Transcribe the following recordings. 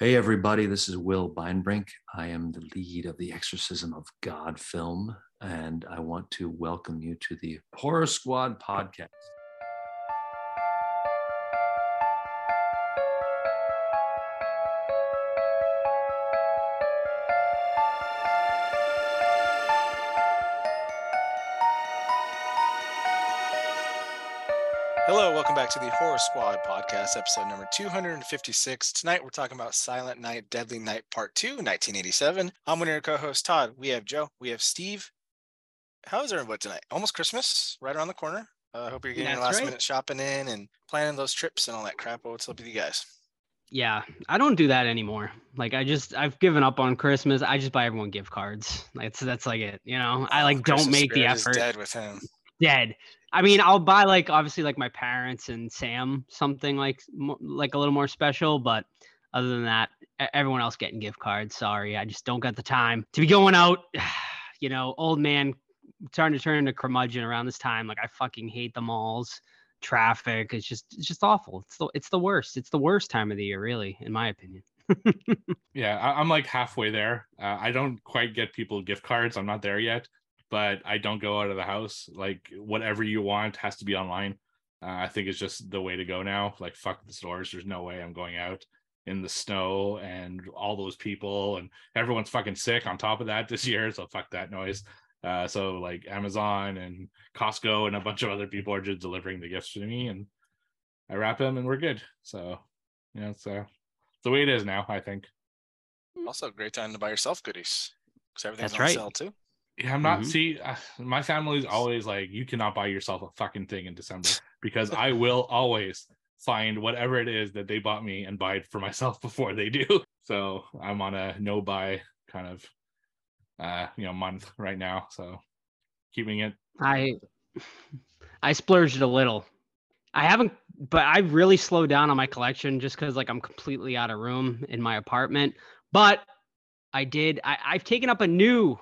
Hey, everybody, this is Will Beinbrink. I am the lead of the Exorcism of God film, and I want to welcome you to the Horror Squad podcast. Back to the Horror Squad podcast, episode number 256. Tonight we're talking about Silent Night, Deadly Night Part 2, 1987. I'm one of your co host, Todd. We have Joe, we have Steve. How is everybody tonight? Almost Christmas, right around the corner. I uh, hope you're getting your last right. minute shopping in and planning those trips and all that crap. What's up with you guys? Yeah, I don't do that anymore. Like I just I've given up on Christmas. I just buy everyone gift cards. That's that's like it. You know, I like oh, don't make the effort. dead with him. Dead. I mean, I'll buy like obviously like my parents and Sam something like like a little more special, but other than that, everyone else getting gift cards. Sorry, I just don't got the time to be going out. You know, old man starting to turn into curmudgeon around this time. Like I fucking hate the malls, traffic. It's just it's just awful. It's the it's the worst. It's the worst time of the year, really, in my opinion. yeah, I'm like halfway there. Uh, I don't quite get people gift cards. I'm not there yet but I don't go out of the house. Like whatever you want has to be online. Uh, I think it's just the way to go now. Like fuck the stores. There's no way I'm going out in the snow and all those people and everyone's fucking sick on top of that this year. So fuck that noise. Uh, so like Amazon and Costco and a bunch of other people are just delivering the gifts to me and I wrap them and we're good. So you know, it's uh, the way it is now. I think. Also, great time to buy yourself goodies because everything's That's on right. sale too. Yeah, I'm not. Mm-hmm. See, uh, my family's always like, you cannot buy yourself a fucking thing in December because I will always find whatever it is that they bought me and buy it for myself before they do. So I'm on a no buy kind of, uh, you know, month right now. So keeping it. I, I splurged a little. I haven't, but I really slowed down on my collection just because like I'm completely out of room in my apartment. But I did. I, I've taken up a new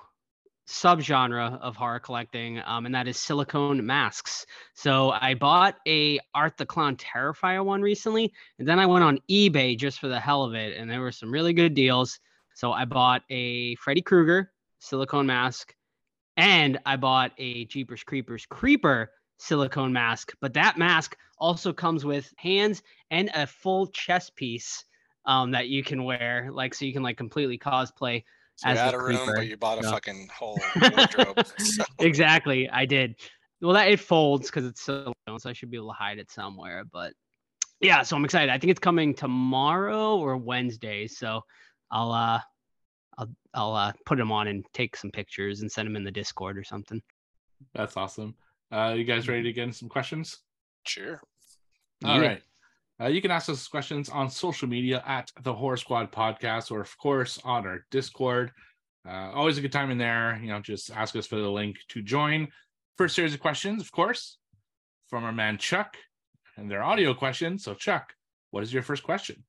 subgenre of horror collecting, um, and that is silicone masks. So I bought a Art the Clown Terrifier one recently, and then I went on eBay just for the hell of it, and there were some really good deals. So I bought a Freddy Krueger silicone mask, and I bought a Jeepers Creepers Creeper silicone mask. But that mask also comes with hands and a full chest piece um, that you can wear, like so you can like completely cosplay so you had a room, but you bought a no. fucking whole wardrobe. so. Exactly, I did. Well, that it folds because it's so, long, so I should be able to hide it somewhere. But yeah, so I'm excited. I think it's coming tomorrow or Wednesday. So I'll uh I'll I'll uh, put them on and take some pictures and send them in the Discord or something. That's awesome. Uh, you guys ready to get in some questions? Sure. All yeah. right. Uh, you can ask us questions on social media at the Horror Squad Podcast, or of course on our Discord. Uh, always a good time in there. You know, just ask us for the link to join. First series of questions, of course, from our man Chuck, and their audio questions. So, Chuck, what is your first question?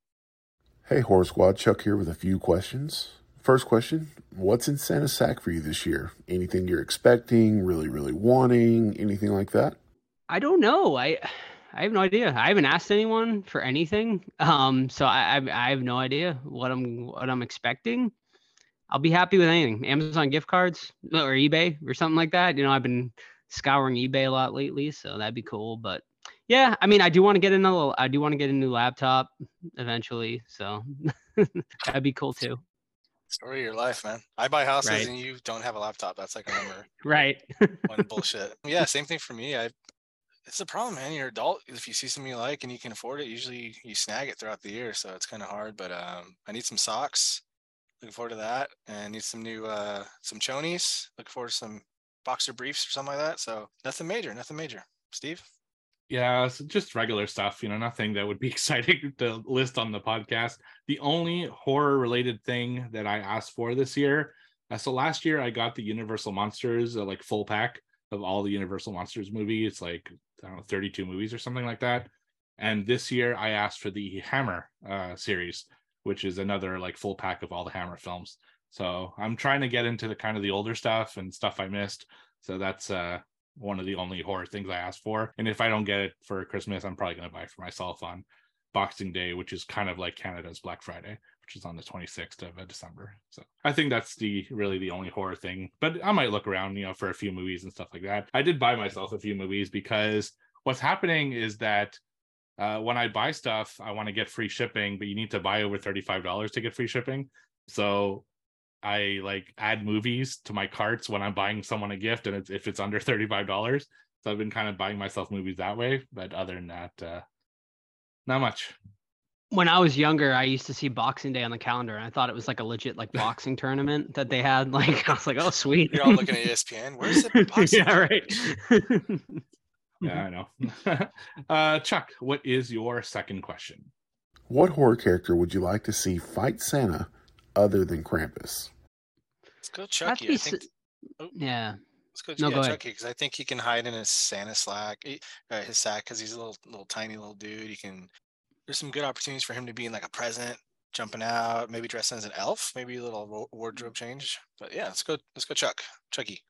Hey, Horror Squad, Chuck here with a few questions. First question What's in Santa's sack for you this year? Anything you're expecting, really, really wanting, anything like that? I don't know. I I have no idea. I haven't asked anyone for anything. Um, so I, I, I have no idea what I'm what I'm expecting. I'll be happy with anything. Amazon gift cards or eBay or something like that. You know, I've been scouring eBay a lot lately, so that'd be cool. But yeah, I mean, I do want to get another. I do want to get a new laptop eventually, so that'd be cool too. Story of your life, man. I buy houses right. and you don't have a laptop. That's like a number. right. one bullshit. Yeah, same thing for me. I it's a problem, man. You're adult. If you see something you like and you can afford it, usually you snag it throughout the year. So it's kind of hard. But um, I need some socks. Looking forward to that. And I need some new uh, some chonies. Looking forward to some boxer briefs or something like that. So nothing major. Nothing major. Steve. Yeah, just regular stuff. You know, nothing that would be exciting to list on the podcast. The only horror related thing that I asked for this year. Uh, so last year I got the Universal Monsters uh, like full pack of all the Universal Monsters movie. It's like I don't know 32 movies or something like that. And this year I asked for the Hammer uh, series, which is another like full pack of all the Hammer films. So I'm trying to get into the kind of the older stuff and stuff I missed. So that's uh, one of the only horror things I asked for. And if I don't get it for Christmas, I'm probably going to buy it for myself on Boxing Day, which is kind of like Canada's Black Friday, which is on the 26th of uh, December. So I think that's the really the only horror thing. But I might look around, you know, for a few movies and stuff like that. I did buy myself a few movies because what's happening is that uh, when I buy stuff, I want to get free shipping, but you need to buy over $35 to get free shipping. So I like add movies to my carts when I'm buying someone a gift, and it's if it's under $35. So I've been kind of buying myself movies that way. But other than that, uh, not much. When I was younger, I used to see Boxing Day on the calendar, and I thought it was like a legit like boxing tournament that they had. Like I was like, oh sweet. You're all looking at ESPN. Where's the boxing? yeah, right. Yeah, I know. uh, Chuck, what is your second question? What horror character would you like to see fight Santa other than Krampus? Let's go Chucky. be I s- think. oh, yeah. Let's go, No, yeah, go. Chucky because I think he can hide in his Santa slack, eh, uh, his sack because he's a little, little tiny little dude. He can. There's some good opportunities for him to be in like a present, jumping out, maybe dressing as an elf, maybe a little wardrobe change. But yeah, let's go. Let's go, Chuck. Chucky.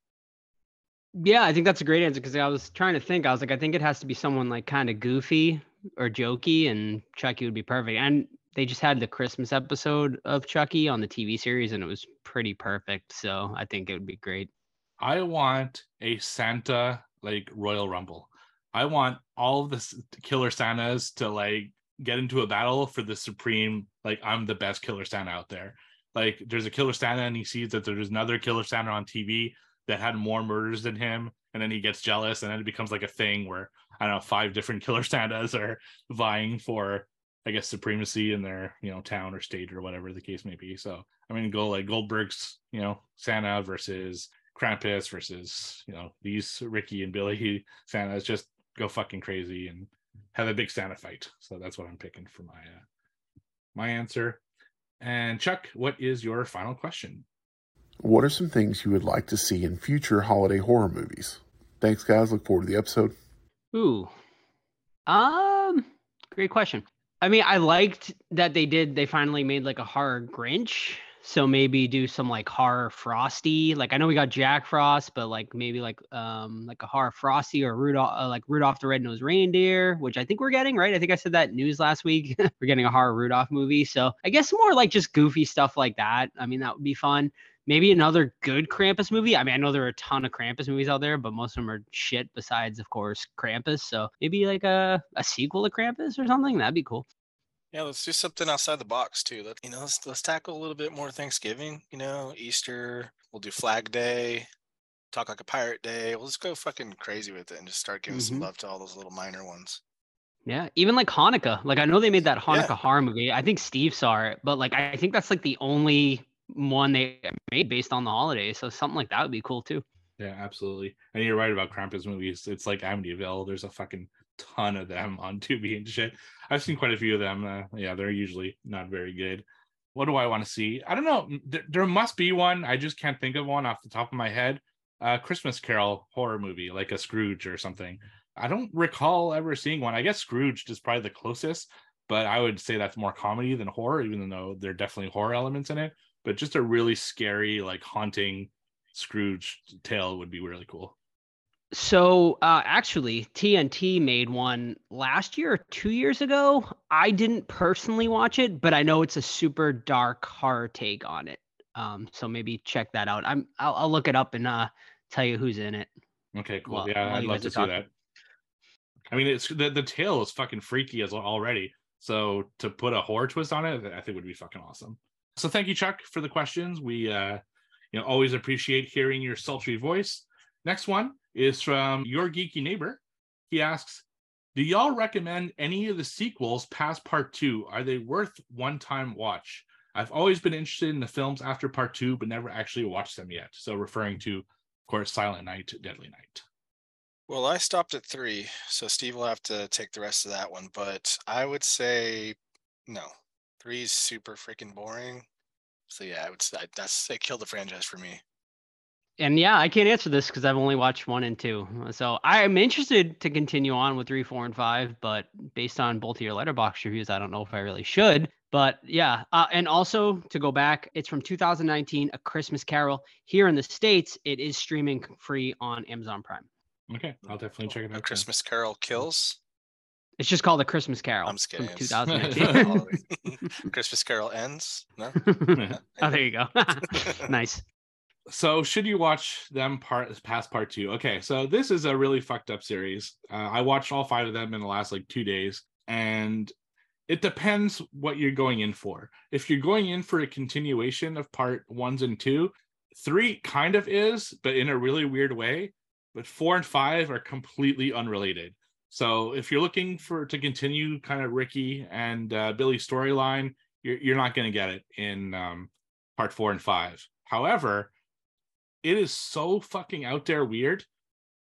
Yeah, I think that's a great answer because I was trying to think. I was like, I think it has to be someone like kind of goofy or jokey, and Chucky would be perfect. And they just had the Christmas episode of Chucky on the TV series, and it was pretty perfect. So I think it would be great. I want a Santa like Royal Rumble. I want all of the killer Santas to like get into a battle for the supreme. Like I'm the best killer Santa out there. Like there's a killer Santa and he sees that there's another killer Santa on TV that had more murders than him, and then he gets jealous, and then it becomes like a thing where I don't know five different killer Santas are vying for I guess supremacy in their you know town or state or whatever the case may be. So I mean go like Goldberg's you know Santa versus Krampus versus you know these Ricky and Billy Santas just go fucking crazy and have a big Santa fight. So that's what I'm picking for my uh, my answer. And Chuck, what is your final question? What are some things you would like to see in future holiday horror movies? Thanks, guys. Look forward to the episode. Ooh. Um, great question. I mean, I liked that they did, they finally made like a horror Grinch. So maybe do some like horror Frosty. Like I know we got Jack Frost, but like maybe like um like a horror Frosty or Rudolph uh, like Rudolph the Red-Nosed Reindeer, which I think we're getting, right? I think I said that news last week. we're getting a horror Rudolph movie. So I guess more like just goofy stuff like that. I mean, that would be fun maybe another good Krampus movie. I mean, I know there are a ton of Krampus movies out there, but most of them are shit besides, of course, Krampus. So maybe like a, a sequel to Krampus or something. That'd be cool. Yeah, let's do something outside the box too. Let you know, let's let's tackle a little bit more Thanksgiving. You know, Easter. We'll do Flag Day. Talk like a pirate day. We'll just go fucking crazy with it and just start giving some Mhm. love to all those little minor ones. Yeah, even like Hanukkah. Like I know they made that Hanukkah Yeah. horror movie. I think Steve saw it, but like I think that's like the only one they made based on the holiday. So something like that would be cool too. Yeah, absolutely. And you're right about Krampus movies. It's like Amityville. There's a fucking ton of them on Tubi and shit. I've seen quite a few of them. Uh, yeah, they're usually not very good. What do I want to see? I don't know. There, there must be one. I just can't think of one off the top of my head. Uh, Christmas Carol horror movie, like a Scrooge or something. I don't recall ever seeing one. I guess Scrooge is probably the closest, but I would say that's more comedy than horror, even though there are definitely horror elements in it. But just a really scary, like haunting Scrooge tale would be really cool. So uh, actually, TNT made one last year or two years ago. I didn't personally watch it, but I know it's a super dark horror take on it. Um, so maybe check that out. I'm I'll, I'll look it up and uh, tell you who's in it. Okay, cool. Well, yeah, I'd love to see that. I mean, it's the the tale is fucking freaky as already. So to put a horror twist on it, I think would be fucking awesome. So thank you, Chuck, for the questions. We uh you know always appreciate hearing your sultry voice. Next one is from your geeky neighbor. He asks, Do y'all recommend any of the sequels past part two? Are they worth one-time watch? I've always been interested in the films after part two, but never actually watched them yet. So referring to, of course, Silent Night, Deadly Night. Well, I stopped at three, so Steve will have to take the rest of that one. But I would say no. Three is super freaking boring. So yeah, I would say that's they killed the franchise for me. And yeah, I can't answer this because I've only watched one and two. So I am interested to continue on with three, four, and five, but based on both of your Letterboxd reviews, I don't know if I really should. But yeah, uh, and also to go back, it's from 2019, A Christmas Carol. Here in the states, it is streaming free on Amazon Prime. Okay, I'll definitely check it out. A. Christmas Carol kills. It's just called a Christmas Carol. I'm just kidding. From 2019. Christmas Carol ends. No. oh, there you go. nice. So should you watch them part past part two? Okay so this is a really fucked up series. Uh, i watched all five of them in the last like two days and it depends what you're going in for. If you're going in for a continuation of part ones and two three kind of is but in a really weird way but four and five are completely unrelated. So if you're looking for to continue kind of ricky and uh, billy's storyline you're, you're not going to get it in um, part four and five. However it is so fucking out there weird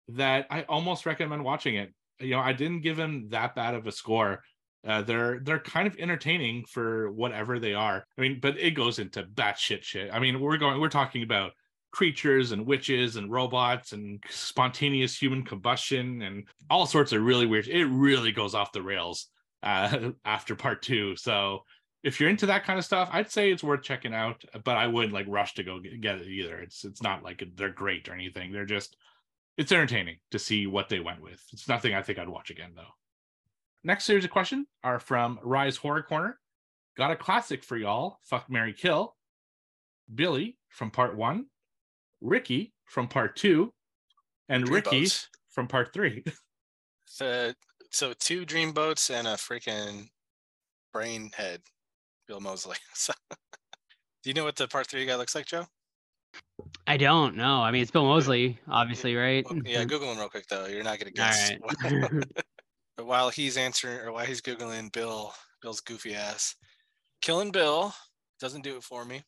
that I almost recommend watching it. You know, I didn't give him that bad of a score. Uh, they're they're kind of entertaining for whatever they are. I mean, but it goes into batshit shit. I mean, we're going we're talking about creatures and witches and robots and spontaneous human combustion and all sorts of really weird. It really goes off the rails uh, after part two. So if you're into that kind of stuff, I'd say it's worth checking out. But I wouldn't like rush to go get it either. It's it's not like they're great or anything. They're just it's entertaining to see what they went with. It's nothing I think I'd watch again though. Next series of questions are from Rise Horror Corner. Got a classic for y'all. Fuck Mary Kill. Billy from part one, Ricky from part two, and Dream Ricky boats. from part three. So, uh, so two dream boats and a freaking brain head, Bill Moseley. So, do you know what the part three guy looks like, Joe? I don't know. I mean, it's Bill Moseley, obviously, right? Yeah, Google him real quick though. You're not gonna guess. right. but while he's answering or while he's googling Bill, Bill's goofy ass, killing Bill doesn't do it for me.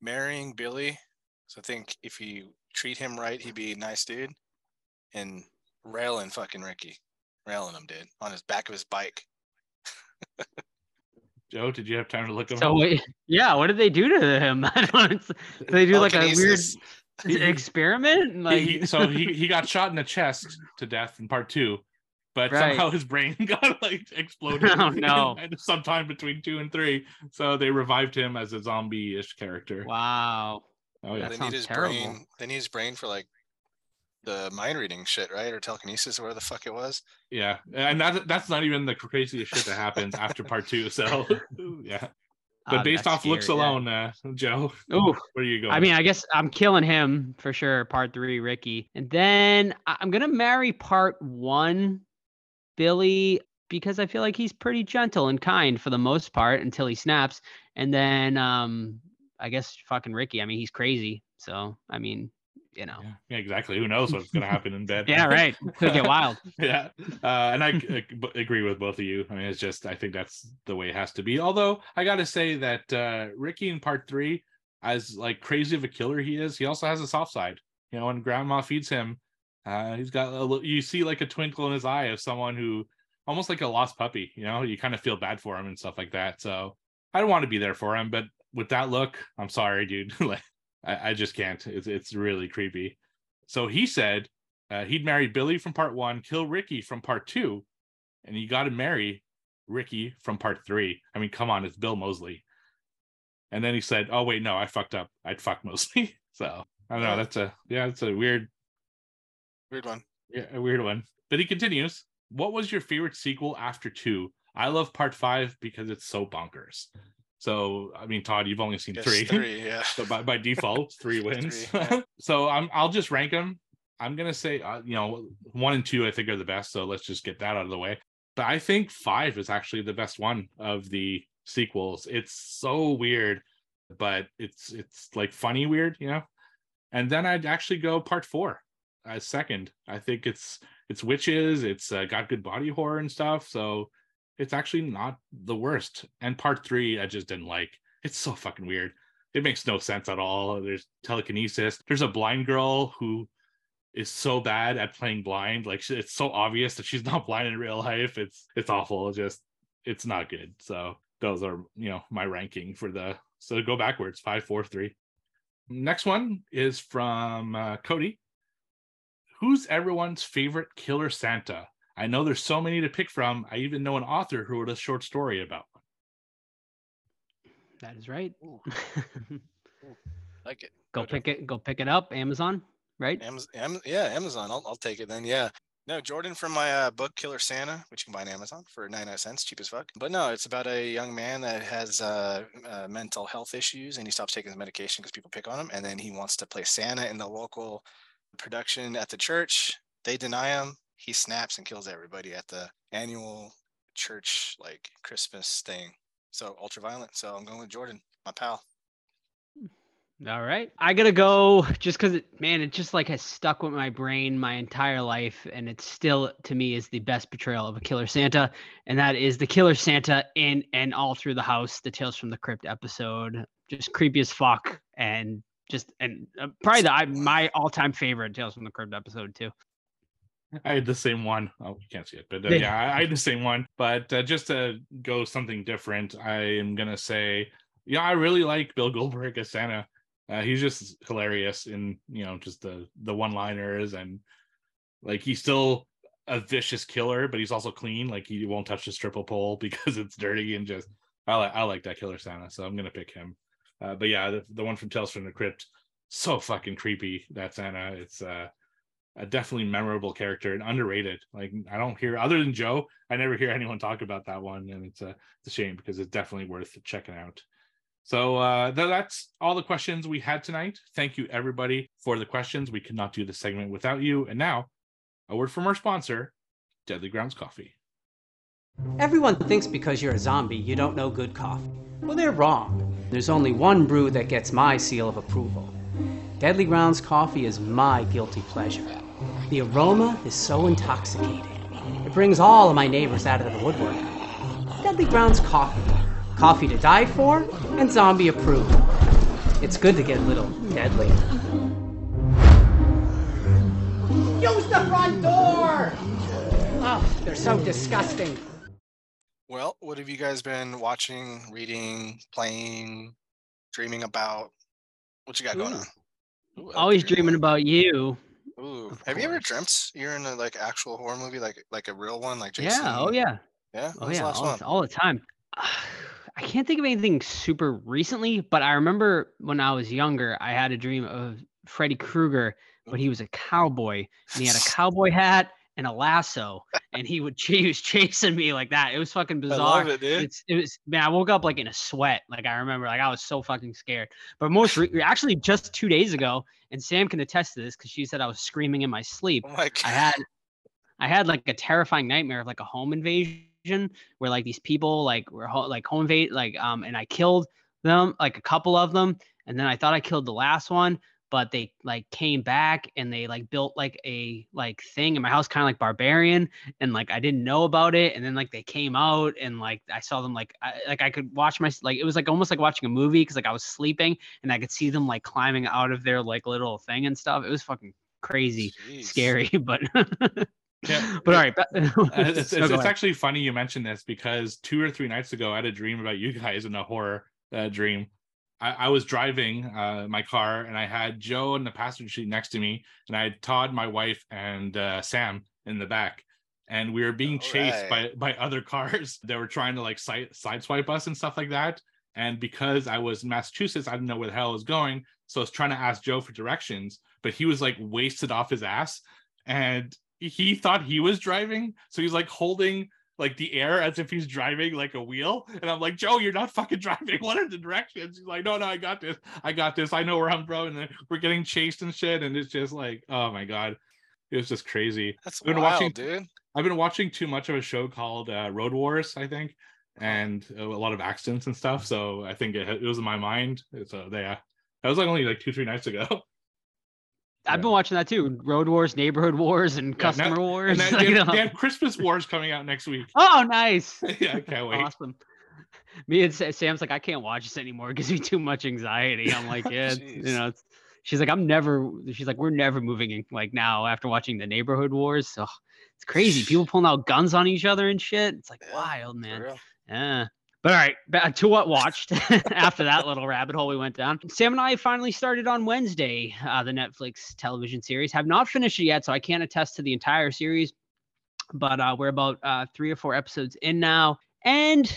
Marrying Billy, so I think if you treat him right, he'd be a nice dude. And railing fucking Ricky, railing him, dude, on his back of his bike. Joe, did you have time to look him So up? wait, yeah, what did they do to him? I don't. Did they do like a weird He- experiment? Like, he, he- so he, he got shot in the chest to death in part two, but Right. somehow his brain got like exploded. Oh, no. in- in sometime between two and three, so they revived him as a zombie-ish character. wow. Oh yeah, That they sounds need his terrible. brain. They need his brain for like the mind reading shit, right? Or telekinesis, or where the fuck it was. yeah, and that that's not even the craziest shit that happens after part two. So yeah, but Ah, based that's off looks scary, yeah. alone, uh, Joe, Ooh, where are you going? I mean, I guess I'm killing him for sure. Part three, Ricky, and then I- I'm gonna marry part one, Billy, because I feel like he's pretty gentle and kind for the most part until he snaps, and then um, I guess fucking Ricky. I mean, he's crazy. So I mean, you know, yeah, yeah, exactly. Who knows what's gonna happen in bed? yeah, right. Could get wild. yeah uh, and i uh, agree with both of you i mean it's just i think that's the way it has to be although i gotta say that uh ricky in part three as like crazy of a killer he is he also has a soft side you know when grandma feeds him uh he's got a little you see like a twinkle in his eye of someone who almost like a lost puppy you know you kind of feel bad for him and stuff like that so i don't want to be there for him but with that look i'm sorry dude like I, I just can't it's it's really creepy so he said uh, he'd marry Billy from part one, kill Ricky from part two, and he got to marry Ricky from part three. I mean, come on, it's Bill Moseley. And then he said, "Oh wait, no, I fucked up. I'd fuck Moseley." so I don't know. That's a yeah, that's a weird, Weird one. yeah, a weird one. But he continues. What was your favorite sequel after two? I love part five because it's so bonkers. So I mean, Todd, you've only seen Guess three. three, yeah. So by, by default, three wins. Three, yeah. so I'm I'll just rank them. I'm gonna say uh, you know one and two I think are the best. So let's just get that out of the way. But I think five is actually the best one of the sequels. It's so weird, but it's it's like funny weird, you know. And then I'd actually go part four as second. I think it's it's witches. It's uh, got good body horror and stuff. So it's actually not the worst. And part three I just didn't like. It's so fucking weird it makes no sense at all. There's telekinesis. There's a blind girl who is so bad at playing blind. Like it's so obvious that she's not blind in real life. It's it's awful. Just it's not good. So those are you know my ranking for the so go backwards five four three. Next one is from uh, Cody. Who's everyone's favorite killer Santa? I know there's so many to pick from. I even know an author who wrote a short story about one. That is right. Like it. go Okay. pick it. Go pick it up. Amazon, right? Amazon, yeah, Amazon. I'll, I'll take it then. Yeah. No, Jordan from my uh, book Killer Santa, which you can buy on Amazon for 99 cents, cheap as fuck. But no, it's about a young man that has uh, uh, mental health issues and he stops taking his medication because people pick on him. And then he wants to play Santa in the local production at the church. They deny him. He snaps and kills everybody at the annual church like Christmas thing. So ultra violent. So I'm going with Jordan, my pal. All right. I gotta go just because it man, it just like has stuck with my brain my entire life, and it still to me is the best portrayal of a killer Santa, and that is the killer Santa in and all through the house, the Tales from the Crypt episode. Just creepy as fuck, and just and uh, probably the I, my all-time favorite Tales from the Crypt episode too. I had the same one. Oh, you can't see it, but uh, yeah, I, I had the same one. But uh, just to go something different, I am gonna say, yeah, I really like Bill Goldberg as Santa. Uh, he's just hilarious in you know just the the one liners and like he's still a vicious killer, but he's also clean. Like he won't touch his triple pole because it's dirty and just I like I like that killer Santa, so I'm gonna pick him. Uh, but yeah, the, the one from Tales from the Crypt, so fucking creepy that Santa. It's uh, a definitely memorable character and underrated. Like I don't hear other than Joe, I never hear anyone talk about that one, and it's a it's a shame because it's definitely worth checking out. So uh, that's all the questions we had tonight. Thank you, everybody, for the questions. We could not do the segment without you. And now, a word from our sponsor, Deadly Grounds Coffee. Everyone thinks because you're a zombie, you don't know good coffee. Well, they're wrong. There's only one brew that gets my seal of approval. Deadly Grounds coffee is my guilty pleasure. The aroma is so intoxicating. It brings all of my neighbors out of the woodwork. Deadly Grounds coffee coffee to die for, and zombie approved. It's good to get a little deadly. Use the front door! Oh, they're so disgusting. Well, what have you guys been watching, reading, playing, dreaming about? What you got going on? Ooh, Always dreaming about you. Ooh, Of have you ever dreamt you're in a like actual horror movie, like like a real one, like Jason? Yeah. Oh yeah. yeah. Oh yeah. All, the- all the time. I can't think of anything super recently, but I remember when I was younger, I had a dream of Freddy Krueger, but he mm-hmm. was a cowboy and he had a cowboy hat and a lasso, and he would he was chasing me like that. It was fucking I bizarre. love it, it was man. I woke up like in a sweat. Like I remember, like I was so fucking scared. But most re- actually just two days ago, and Sam can attest to this because she said I was screaming in my sleep. oh my. I had I had like a terrifying nightmare of like a home invasion where like these people like were ho- like home invade like um and I killed them like a couple of them and then I thought I killed the last one but they like came back and they like built like a like thing in my house kind of like barbarian and like I didn't know about it and then like they came out and like I saw them like I, like I could watch my like it was like almost like watching a movie because like I was sleeping and I could see them like climbing out of their like little thing and stuff it was fucking crazy Jeez. scary, but Yeah, but all right. it- right. ba- Uh, it's, it's, it's actually funny you mentioned this because two or three nights ago, I had a dream about you guys in a horror uh, dream. I, I was driving uh, my car and I had Joe in the passenger seat next to me, and I had Todd, my wife, and uh, Sam in the back. And we were being chased by by other cars that were trying to like side sideswipe us and stuff like that. And because I was in Massachusetts, I didn't know where the hell I was going, so I was trying to ask Joe for directions, but he was like wasted off his ass, and he thought he was driving, so he's like holding like the air as if he's driving like a wheel. And I'm like, Joe, you're not fucking driving. What are the directions? He's like, no, no, I got this. I got this. I know where I'm going. And then we're getting chased and shit. And it's just like, oh my God. It was just crazy. That's I've been wild, watching- dude. I've been watching too much of a show called uh, Road Wars, I think, and a lot of accidents and stuff. So I think it, it was in my mind. So yeah, that was like only like two, three nights ago. I've been watching that too. Road Wars, Neighborhood Wars, and Customer Wars. and then, you they, have, they have Christmas Wars coming out next week. Oh, nice. yeah, I can't wait. Awesome. Me and Sam's like, I can't watch this anymore. It gives me too much anxiety. I'm like, yeah, you know. It's, she's like, I'm never. She's like, we're never moving in like now after watching the Neighborhood Wars. So it's crazy. People pulling out guns on each other and shit. It's like wild, man. Yeah. All right, back to what watched after that little rabbit hole we went down. Sam and I finally started on Wednesday, uh, the Netflix television series. Have not finished it yet, so I can't attest to the entire series. But uh, we're about uh, three or four episodes in now, and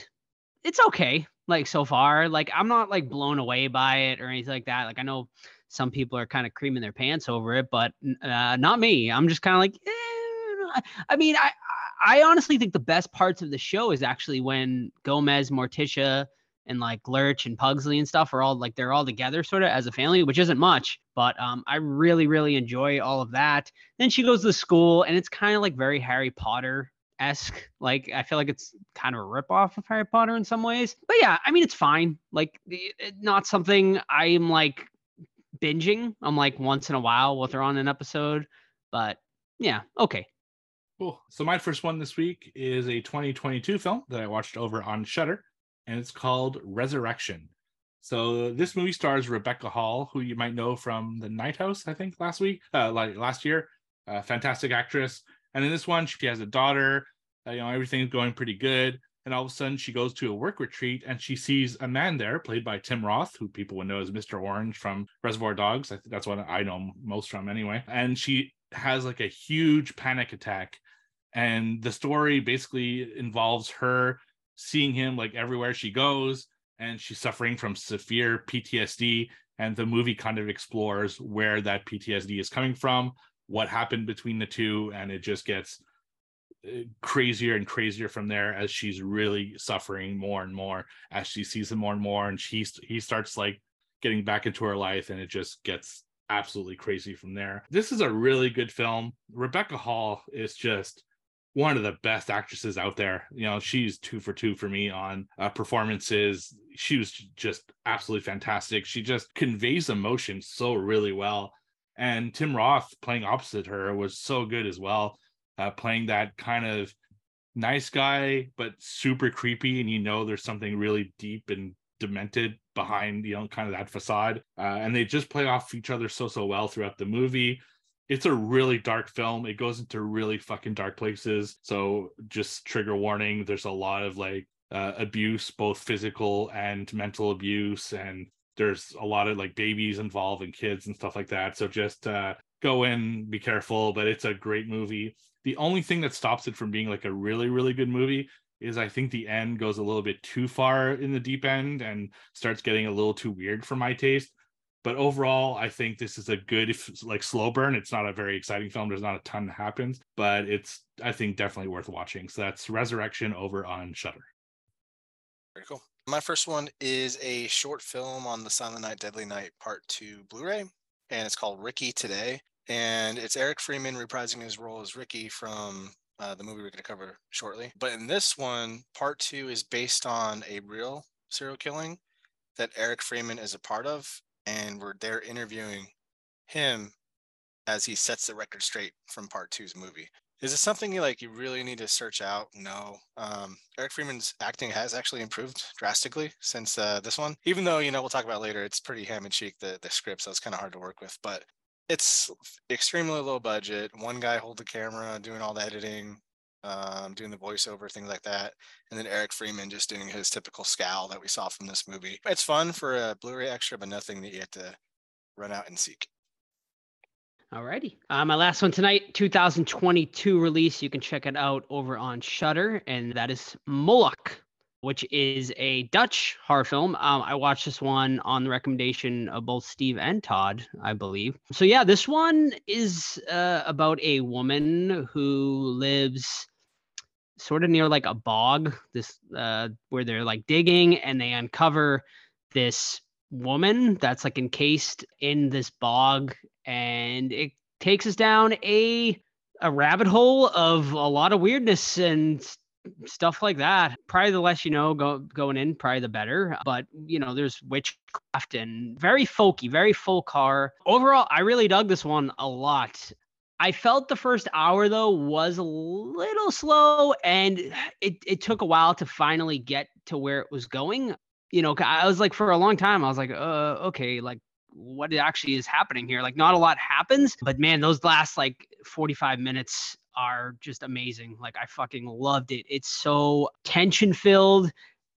it's okay. Like so far, like I'm not like blown away by it or anything like that. Like I know some people are kind of creaming their pants over it, but uh, not me. I'm just kind of like, eh, I mean, I I honestly think the best parts of the show is actually when Gomez, Morticia, and like Lurch and Pugsley and stuff are all like they're all together sort of as a family, which isn't much, but um, I really really enjoy all of that. Then she goes to school, and it's kind of like very Harry Potter esque. Like I feel like it's kind of a rip off of Harry Potter in some ways. But yeah, I mean it's fine. Like not something I'm like binging. I'm like once in a while we'll throw on an episode. But yeah, okay. Cool. So my first one this week is a 2022 film that I watched over on Shudder, and it's called Resurrection. So this movie stars Rebecca Hall, who you might know from The Night House, I think last week, uh, like last year. Uh, fantastic actress. And in this one, she has a daughter. Uh, you know, everything's going pretty good. And all of a sudden, she goes to a work retreat and she sees a man there, played by Tim Roth, who people would know as Mr. Orange from Reservoir Dogs. I think that's what I know most from anyway. And she has like a huge panic attack. And the story basically involves her seeing him like everywhere she goes. And she's suffering from severe PTSD. And the movie kind of explores where that PTSD is coming from, what happened between the two. And it just gets uh, crazier and crazier from there as she's really suffering more and more as she sees him more and more and she he starts like getting back into her life and it just gets absolutely crazy from there this is a really good film rebecca hall is just one of the best actresses out there. You know she's two for two for me on uh, performances. She was just absolutely fantastic. She just conveys emotion so really well. And tim roth playing opposite her was so good as well uh, playing that kind of nice guy but super creepy and you know there's something really deep and demented behind you know kind of that facade. Uh, and they just play off each other so so well throughout the movie it's a really dark film. It goes into really fucking dark places. So just trigger warning there's a lot of like uh, abuse both physical and mental abuse and there's a lot of like babies involved and kids and stuff like that. So just uh, go in be careful but it's a great movie. The only thing that stops it from being like a really, really good movie is I think the end goes a little bit too far in the deep end and starts getting a little too weird for my taste. But overall, I think this is a good, like slow burn. It's not a very exciting film. There's not a ton that happens, but it's I think definitely worth watching. So that's Resurrection over on Shudder Very cool. My first one is a short film on the Silent Night, Deadly Night Part Two Blu-ray, and it's called Ricky Today and it's Eric Freeman reprising his role as Ricky from uh, the movie we're going to cover shortly. But in this one, part two is based on a real serial killing that Eric Freeman is a part of, and we're there interviewing him as he sets the record straight from part two's movie. Is it something you like you really need to search out? No. Um, Eric Freeman's acting has actually improved drastically since uh, this one. Even though you know we'll talk about later, it's pretty ham and cheek the the script, so it's kind of hard to work with. But it's extremely low budget. One guy hold the camera, doing all the editing, um, doing the voiceover, things like that, and then Eric Freeman just doing his typical scowl that we saw from this movie. It's fun for a Blu-ray extra, but nothing that you have to run out and seek. Alrighty. Uh, my last one tonight, 2022 release. You can check it out over on Shudder, and that is Moloch which is a Dutch horror film. Um, I watched this one on the recommendation of both Steve and Todd, I believe. So yeah, this one is uh, about a woman who lives sort of near like a bog, this uh, where they're like digging and they uncover this woman that's like encased in this bog, and it takes us down a a rabbit hole of a lot of weirdness and stuff like that. Probably the less you know go, going in, probably the better. But you know, there's witchcraft and very folky, very folk horror. Overall, I really dug this one a lot. I felt the first hour though was a little slow, and it it took a while to finally get to where it was going. You know, I was like for a long time, I was like, uh, okay, like what actually is happening here? Like, not a lot happens, but man, those last like 45 minutes are just amazing. Like I fucking loved it. It's so tension filled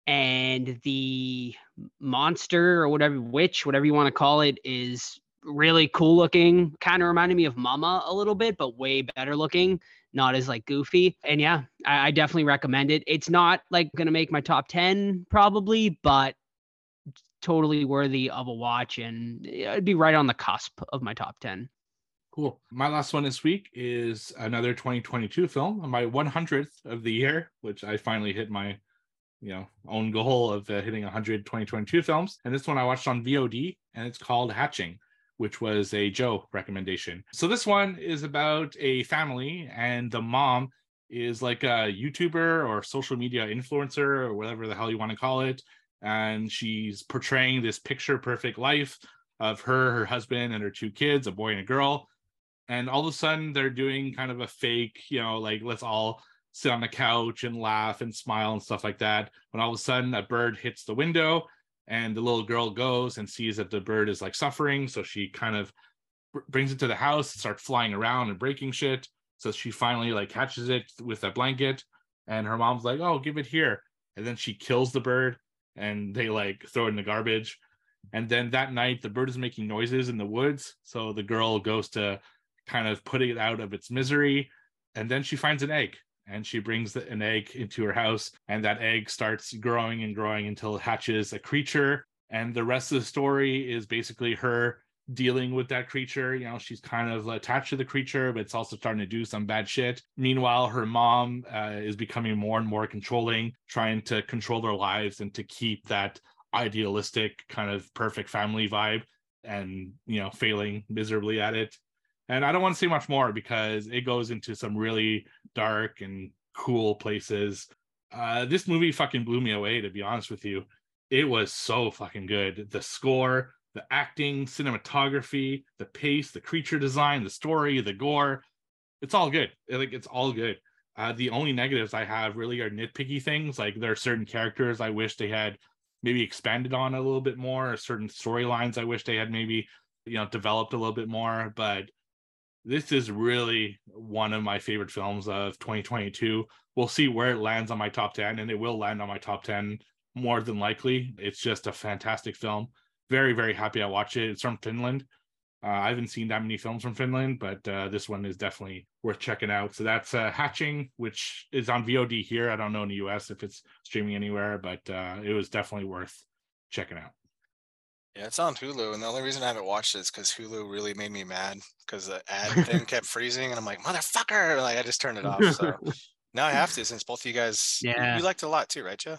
and the monster or whatever witch, whatever you want to call it is really cool looking. Kind of reminded me of Mama a little bit, but way better looking. Not as like goofy. And yeah, I, I definitely recommend it. It's not like gonna make my top 10 probably, but totally worthy of a watch and it'd be right on the cusp of my top 10. Cool. My last one this week is another 2022 film, my 100th of the year, which I finally hit my, you know, own goal of uh, hitting 100 2022 films. And this one I watched on VOD, and it's called Hatching, which was a Joe recommendation. So this one is about a family, and the mom is like a YouTuber or social media influencer or whatever the hell you want to call it. And she's portraying this picture perfect life of her, her husband, and her two kids, a boy and a girl and all of a sudden they're doing kind of a fake you know like let's all sit on the couch and laugh and smile and stuff like that when all of a sudden a bird hits the window and the little girl goes and sees that the bird is like suffering so she kind of brings it to the house and starts flying around and breaking shit. So she finally like catches it with a blanket and her mom's like oh give it here. And then she kills the bird and they like throw it in the garbage. And then that night the bird is making noises in the woods so the girl goes to kind of putting it out of its misery. And then she finds an egg and she brings an egg into her house. And that egg starts growing and growing until it hatches a creature. And the rest of the story is basically her dealing with that creature. You know, she's kind of attached to the creature, but it's also starting to do some bad shit. Meanwhile, her mom uh, is becoming more and more controlling, trying to control their lives and to keep that idealistic kind of perfect family vibe and, you know, failing miserably at it. And I don't want to say much more because it goes into some really dark and cool places. Uh, this movie fucking blew me away, to be honest with you. It was so fucking good. The score, the acting, cinematography, the pace, the creature design, the story, the gore. It's all good. Like it's all good. Uh, the only negatives I have really are nitpicky things. Like there are certain characters I wish they had maybe expanded on a little bit more, or certain storylines I wish they had maybe you know developed a little bit more. But this is really one of my favorite films of 2022. We'll see where it lands on my top 10, and it will land on my top 10 more than likely. It's just a fantastic film. Very, very happy I watched it. It's from Finland. Uh, I haven't seen that many films from Finland, but uh, this one is definitely worth checking out. So that's uh, Hatching, which is on VOD here. I don't know in the US if it's streaming anywhere, but uh, it was definitely worth checking out. Yeah, it's on Hulu, and the only reason I haven't watched it is because Hulu really made me mad because the ad thing kept freezing, and I'm like, motherfucker! Like I just turned it off. So now I have to, since both of you guys, yeah, you, liked it a lot too, right, Joe?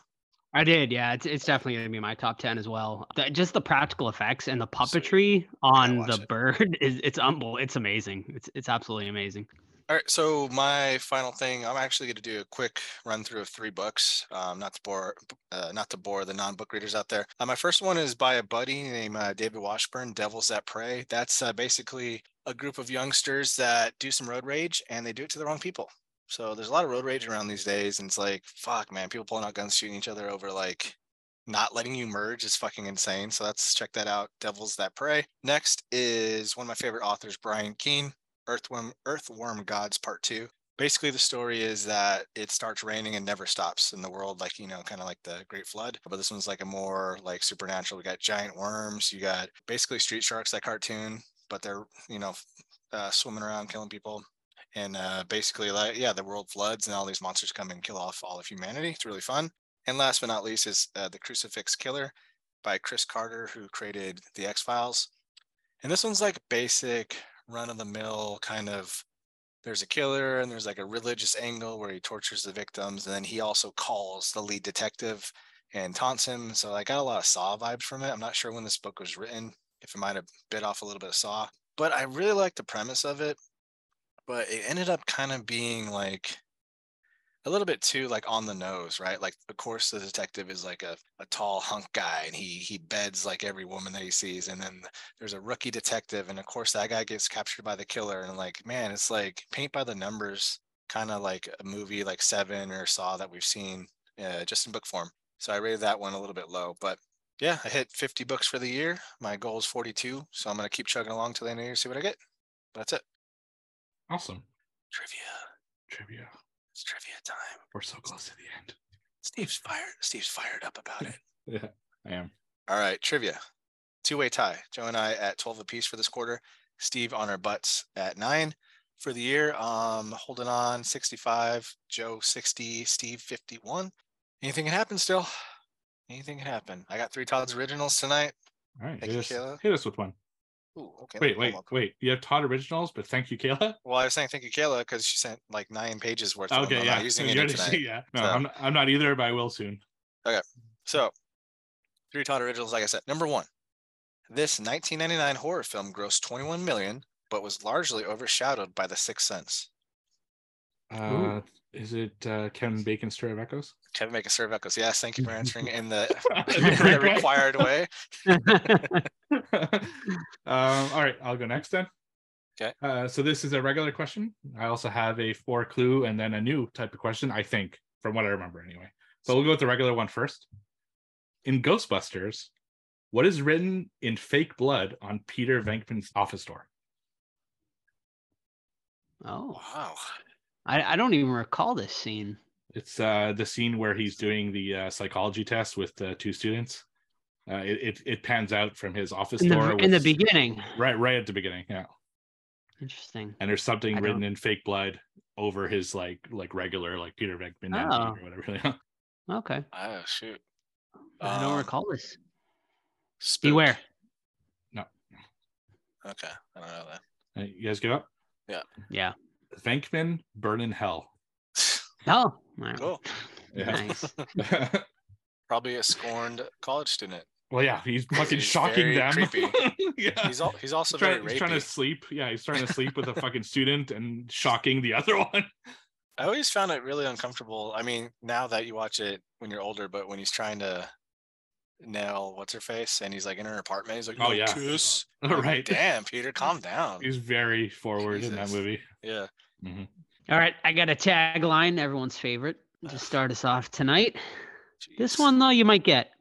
I did, yeah. It's it's definitely gonna be my top ten as well. The, just the practical effects and the puppetry on the it. bird is it's unbelievable. It's amazing. It's it's absolutely amazing. All right, so my final thing, I'm actually going to do a quick run through of three books, um, not to bore, uh, not to bore the non-book readers out there. Uh, my first one is by a buddy named uh, David Washburn, "Devils That Prey." That's uh, basically a group of youngsters that do some road rage, and they do it to the wrong people. So there's a lot of road rage around these days, and it's like, fuck, man, people pulling out guns, shooting each other over like not letting you merge is fucking insane. So let's check that out. Devils That Prey. Next is one of my favorite authors, Brian Keene. Earthworm Earthworm Gods Part Two. Basically, the story is that it starts raining and never stops in the world, like you know, kind of like the Great Flood. But this one's like a more like supernatural. We got giant worms. You got basically street sharks, that cartoon, but they're you know uh, swimming around killing people. And uh, basically, like yeah, the world floods and all these monsters come and kill off all of humanity. It's really fun. And last but not least is uh, the Crucifix Killer by Chris Carter, who created the X Files. And this one's like basic run of the mill kind of there's a killer and there's like a religious angle where he tortures the victims and then he also calls the lead detective and taunts him. So i got a lot of saw vibes from it. I'm not sure when this book was written if it might have bit off a little bit of saw but i really like the premise of it but it ended up kind of being like a little bit too like on the nose, right? Like of course the detective is like a, a tall hunk guy and he he beds like every woman that he sees. And then there's a rookie detective, and of course that guy gets captured by the killer. And like, man, it's like paint by the numbers, kind of like a movie like Seven or Saw that we've seen uh, just in book form. So I rated that one a little bit low, but yeah, I hit 50 books for the year. My goal is 42, so I'm gonna keep chugging along till the end of the year, see what I get. That's it. Awesome. Trivia. Trivia. It's trivia time. We're so close to the end. Steve's fired. Steve's fired up about it. yeah, I am. All right, trivia. Two-way tie. Joe and I at 12 apiece for this quarter. Steve on our butts at nine for the year. Um, holding on 65. Joe 60. Steve 51. Anything can happen still. Anything can happen. I got three Todd's originals tonight. All right, Thank hit, you, us, Kayla. hit us with one. Ooh, okay. let me Wait, pull wait, 'em up. wait. You have Todd originals, but thank you, Kayla. Well, I was saying thank you, Kayla, because she sent like nine pages worth. of them. Okay, I'm yeah. not using You any already tonight. yeah. No, So- I'm, not, I'm not either, but I will soon. Okay. So, three Todd originals, like I said. Number one, this 1999 horror film grossed 21 million, but was largely overshadowed by The Sixth Sense. Uh, is it uh, Kevin Bacon's Stir of Echoes? Kevin Bacon's a serve echoes. Yes, thank you for answering in the, In the in the correct way? required way. um, all right, I'll go next then. Okay. Uh, so this is a regular question. I also have a four clue and then a new type of question, I think, from what I remember anyway. So we'll go with the regular one first. In Ghostbusters, what is written in fake blood on Peter Venkman's office door? oh, Wow. I, I don't even recall this scene. It's uh, the scene where he's doing the uh, psychology test with the two students. Uh, it, it it pans out from his office In the, door in the beginning. right right at the beginning, yeah. Interesting. and there's something I written don't- in fake blood over his like like regular like Peter Venkman Oh. or whatever. Okay. Oh shoot. I don't Um, recall this. Spook. Beware. No okay, I don't know that. Uh, you guys give up? Yeah. Yeah venkman burn in hell. Oh. Cool. Yeah. Nice. Probably a scorned college student. Well, yeah, he's fucking He's shocking very them. yeah. He's all, he's also He's trying, very he's trying to sleep. Yeah, he's trying to sleep with a fucking student and shocking the other one. I always found it really uncomfortable. I mean, now that you watch it when you're older, but when he's trying to nail what's her face and he's like in her apartment, he's like, Oh, "No yeah. kiss." I'm like, right. Damn, Peter, calm down. He's very forward in that movie. Yeah. Mm-hmm. All right. I got a tagline, everyone's favorite, to start us off tonight. This one, though, you might get.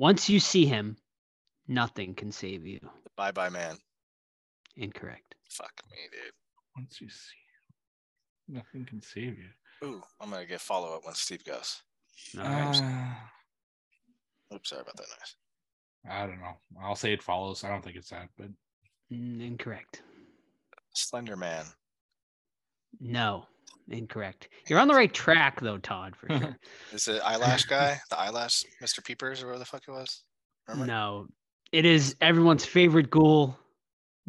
Once you see him, nothing can save you. Bye bye, man. Incorrect. Fuck me, dude. Once you see, him, nothing can save you. Ooh, I'm gonna get follow up when Steve goes. All right. Uh, Oops, sorry about that noise. I don't know. I'll say it follows. I don't think it's that, but Mm, Incorrect. Slender Man. No. Incorrect. You're on the right track, though, Todd, for sure. Is it eyelash guy? the eyelash Mr. Peepers or whatever the fuck it was? Remember? no. It is everyone's favorite ghoul,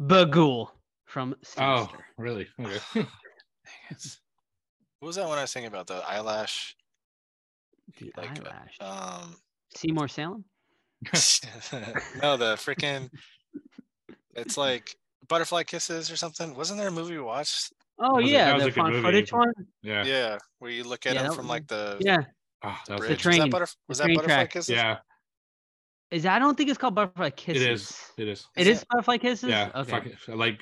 Bughuul from oh, really? Okay. What was that one I was thinking about? The eyelash. The like, uh, eyelash. Um, Seymour Salem? no, the freaking. It's like butterfly kisses or something. Wasn't there a movie we watched? Oh, was yeah. was The a good found movie. footage one? yeah. Yeah, where you look at Yeah, him from like the Yeah. Oh, that was bridge. The Was train, that, butterf- was that train butterfly track. kisses? yeah. Is I don't think it's called Butterfly Kisses. It is. It is. It is, is Butterfly Kisses? Yeah. Okay. Fuck. Like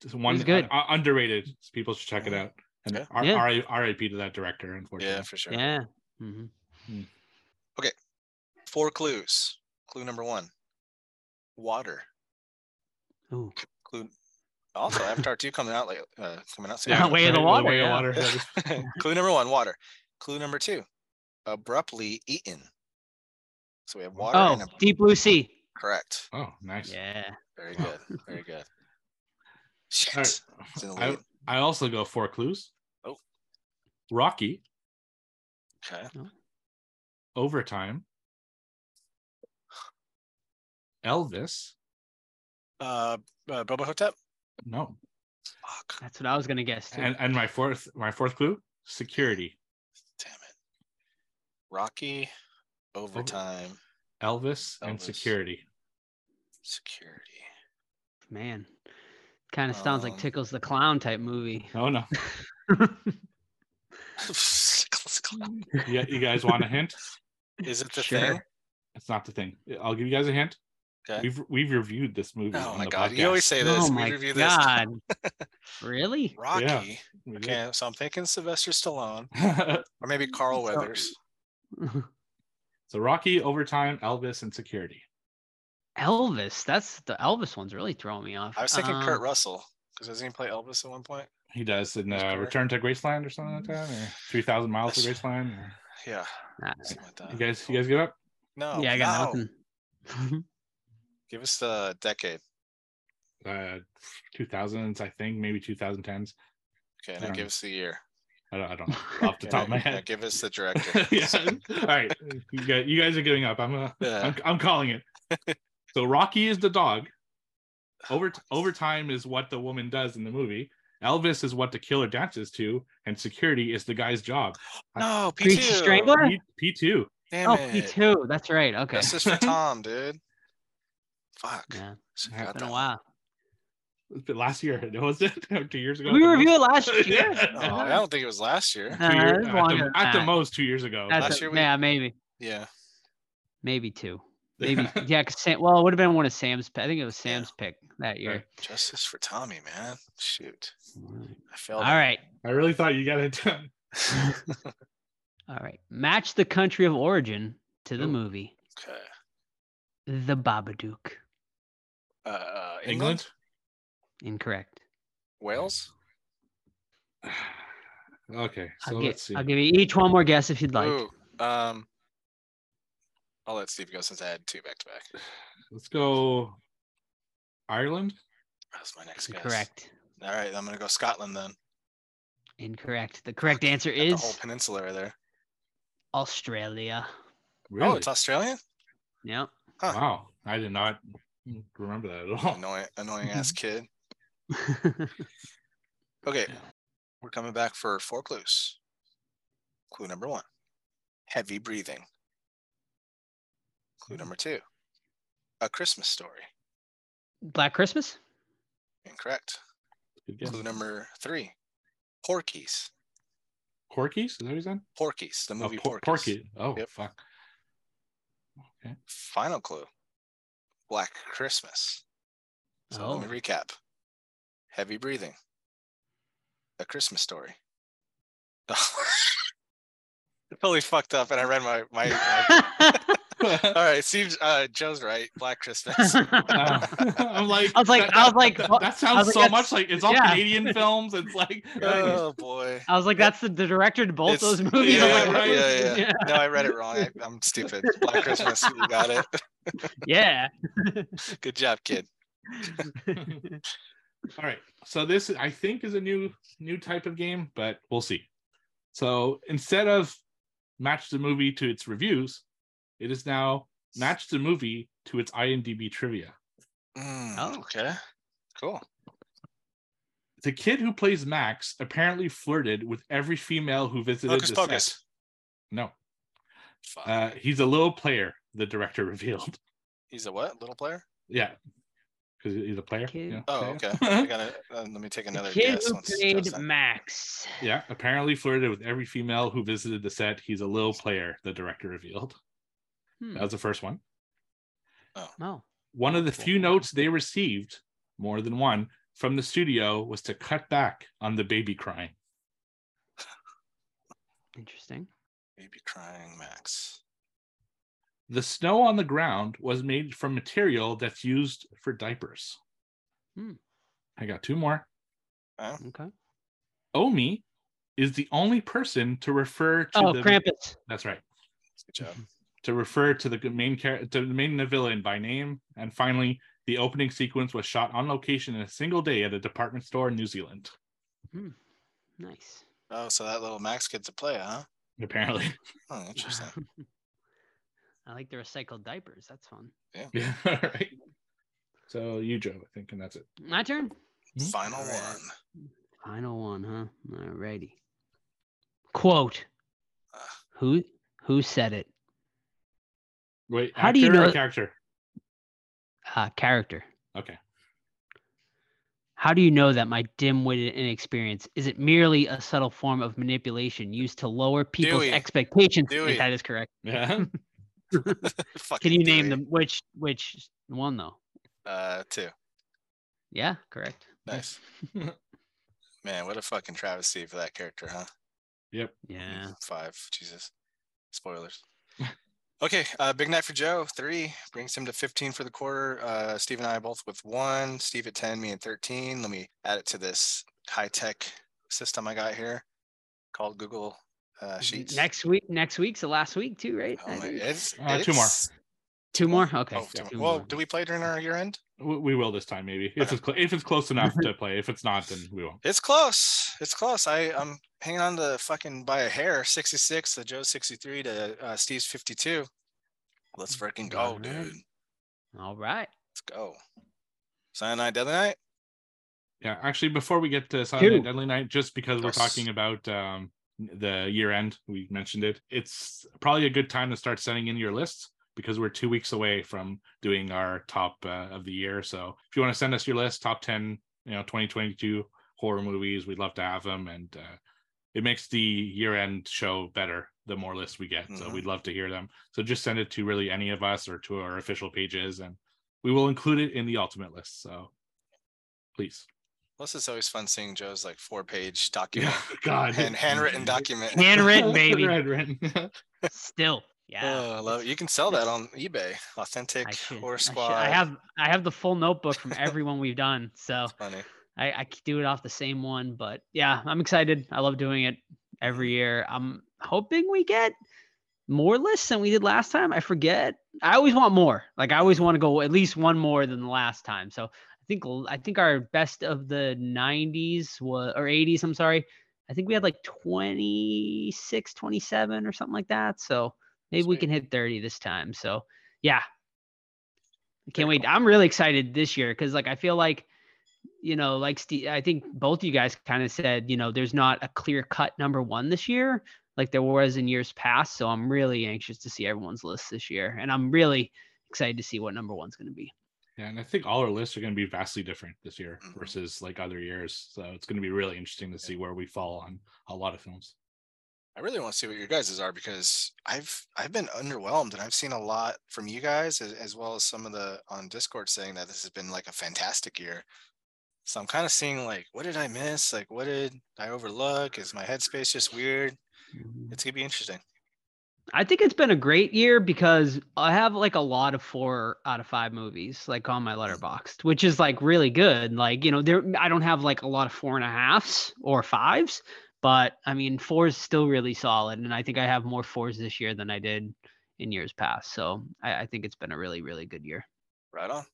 just one good. uh, underrated. People should check it out. And Yeah. R- Yeah. R- RIP to that director, unfortunately. Yeah, for sure. Yeah. hmm Four clues. Clue number one. Water. Ooh. Clue. Also, Avatar two coming out like uh, coming out soon. Yeah, Way of the right, Water, Way of. Water. Clue number one, water. Clue number two, abruptly eaten. So we have water Oh, and a, Deep Blue Sea. correct. Oh, nice. Yeah. Very good. Very good. Shit. All right. It's in the I. I also go four clues. Oh. Rocky, Okay. overtime, Elvis. Uh, uh Bubba Ho-Tep. No. Fuck. That's what I was gonna guess too. And and my fourth my fourth clue, security. Damn it. Rocky, overtime, Elvis, and security. security. Man. Kind of sounds Um, like Tickles the Clown type movie. Oh no. Is You, you guys want a hint? Is it the Sure. thing? It's not the thing. I'll give you guys a hint. Okay. We've we've reviewed this movie. Oh on my the god, podcast. you always say this. oh we my review this. god. really? Rocky. We did. Okay, so I'm thinking Sylvester Stallone or maybe Carl Weathers. so Rocky, overtime, Elvis, and security. Elvis. That's the Elvis one's really throwing me off. I was thinking Uh, Kurt Russell because doesn't he play Elvis at one point? He does in uh. Return to Graceland or something like that, or Three Thousand Miles to Graceland. Or... Yeah, something like that. You guys, you guys give up? No. yeah, I got no. nothing. Give us the decade. Uh, 2000s, I think, maybe 2010s. Okay, now give us the year. I don't, I don't know off the Okay, top of my now head. give us the director. yeah. All right. You guys, you guys are giving up. I'm, uh, Yeah. I'm, I'm calling it. So Rocky is the dog. over overtime is what the woman does in the movie. Elvis is what the killer dances to, and security is the guy's job. No, P Greasy two. Strangler? P two. Damn Oh, it. me too. That's right. Okay. This is for Tom, dude. Fuck. Yeah, Should've Yeah, got been a that. while. Last year, was it? Two years ago. We reviewed it last year. Oh, I don't think it was last year. Uh, year- it's at, the, at the most, two years ago. That's Last a- year we- yeah, maybe, Yeah. maybe two, maybe. yeah, 'cause Sam, well, it would have been one of Sam's. I think it was Sam's pick that year. Right. Justice for Tommy, man. Shoot. I failed. All right, I really thought you got it done. all right. Match the country of origin to the Ooh. movie, Okay. The Babadook. Uh, uh, England? England. Incorrect. Wales? Okay, so I'll, let's gi- see. I'll give you each one more guess if you'd like. Ooh, um, I'll let Steve go since I had two back to back. Let's go. Ireland. That's my next guess. Correct. All right, I'm gonna go Scotland then. Incorrect. The correct answer Got the whole is peninsula right there. Australia. Really? Oh, it's Australian. Yep. Huh. Wow, I did not remember that at all. Annoying, annoying ass kid. Okay, we're coming back for four clues. Clue number one: heavy breathing. Clue number two: a Christmas story. Black Christmas. Incorrect. Clue number three: Porky's. Porky's? Is that what you said? Porky's, the Oh, movie por- Porky's. Porky. Oh, Yep. fuck. Okay. Final clue: Black Christmas. So let Oh. me recap: heavy breathing, a Christmas story. totally fucked up, and I read my my. my- All right, Steve, uh, Joe's right. Black Christmas. I'm like, I was like- that, I was like, that, what- that sounds was so much like it's all yeah. Canadian films. It's like, oh boy. I was like, that's the, the director to both It's- those movies. Yeah, I'm like, right, what yeah, was- yeah. No, I read it wrong. I, I'm stupid. Black Christmas. You got it. yeah. Good job, kid. all right. So this, I think, is a new new type of game, but we'll see. So instead of match the movie to its reviews, it is now matched the movie to its IMDb trivia. Mm, Oh. Okay. Cool. The kid who plays Max apparently flirted with every female who visited Hocus the set. Pocus. No, uh, he's a little player. The director revealed. He's a what? Little player? Yeah, because he's a player. Yeah. Oh, okay. I gotta uh, let me take The another kid guess. who played Max. yeah, apparently flirted with every female who visited the set. He's a little player. The director revealed. Hmm. That was the first one. Oh. One of the few notes they received, more than one, from the studio was to cut back on the baby crying. Interesting. Baby crying Max. The snow on the ground was made from material that's used for diapers. Hmm. I got two more. Okay. Omi is the only person to refer to Oh, the Krampus. that's right Good job. To refer to the main character to the main villain by name and finally the opening sequence was shot on location in a single day at a department store in New Zealand Nice. Oh, so that little Max kid's a player, huh? apparently Oh, interesting. I like the recycled diapers. That's fun. yeah all right so you Joe I think and that's it My turn. Mhm. Final Alright. one. Final one, huh? Alrighty. Quote. Uh, Who who said it? Wait How do you actor or know- character Uh, character. okay How do you know that my dim-witted inexperience is it merely a subtle form of manipulation used to lower people's Dewey. expectations? Dewey. That is correct. yeah Can you name Dewey. them? Which which one though? Uh, two. Yeah, correct. Nice. Man, what a fucking travesty for that character, huh? yep Yeah. Five. Jesus. Spoilers. Okay, uh, big night for Joe. Three brings him to 15 for the quarter. Uh, Steve and I both with one. Steve at 10, me at 13. Let me add it to this high tech system I got here called Google uh, Sheets. Next week. Next week's the last week too, right? Oh I my, it's, Uh, two more. Two more. Okay. Oh, two two- more. well, do we play during our year end? We, we will this time maybe if it's cl- if it's close enough to play if it's not then we won't It's close. It's close. I I'm hanging on to fucking by a hair. 66 to Joe's 63 to uh, Steve's 52. Let's freaking go, Alright. dude. All right. Let's go. Silent Night, Deadly Night. Yeah, actually, before we get to Silent Two. Night, Deadly Night, just because we're Yes. talking about um, the year end, we mentioned it. It's probably a good time to start sending in your lists because we're two weeks away from doing our top uh, of the year. So if you want to send us your list, top ten, you know, 2022 horror movies, we'd love to have them, and uh, it makes the year end show better the more lists we get. So Mhm. we'd love to hear them. So just send it to really any of us or to our official pages, and we will include it in the ultimate list. So please. Plus, it's always fun seeing Joe's like four page document Yeah, God. and handwritten document. Handwritten, baby. Handwritten. Still. Yeah. Oh, I love it. You can sell that on eBay. Authentic I should, I should. Squad. I have I have the full notebook from everyone we've done. So Funny. I, I do it off the same one. But yeah, I'm excited. I love doing it every mm-hmm. year. I'm hoping we get more lists than we did last time. I forget. I always want more. Like I always want to go at least one more than the last time. So I think I think our best of the 90s was or 80s. I'm sorry. I think we had like 26, 27 or something like that. So maybe we can hit 30 this time. So yeah. I can't Very wait. I'm really excited this year because like I feel like you know, like Steve, I think both you guys kind of said, you know, there's not a clear cut number one this year like there was in years past. So I'm really anxious to see everyone's list this year. And I'm really excited to see what number one's going to be. Yeah, and I think all our lists are going to be vastly different this year Mhm. versus like other years. So it's going to be really interesting to see where we fall on a lot of films. I really want to see what your guys's are because I've I've been underwhelmed and I've seen a lot from you guys as, as well as some of the on Discord saying that this has been like a fantastic year. So I'm kind of seeing like what did I miss? Like what did I overlook? Is my headspace just weird? Mm-hmm. It's gonna be interesting. I think it's been a great year because I have like a lot of four out of five movies like on my letterboxd, which is like really good. Like, you know, there I don't have like a lot of four and a halves or fives, but I mean four is still really solid. And I think I have more fours this year than I did in years past. So I, I think it's been a really, really good year. Right on.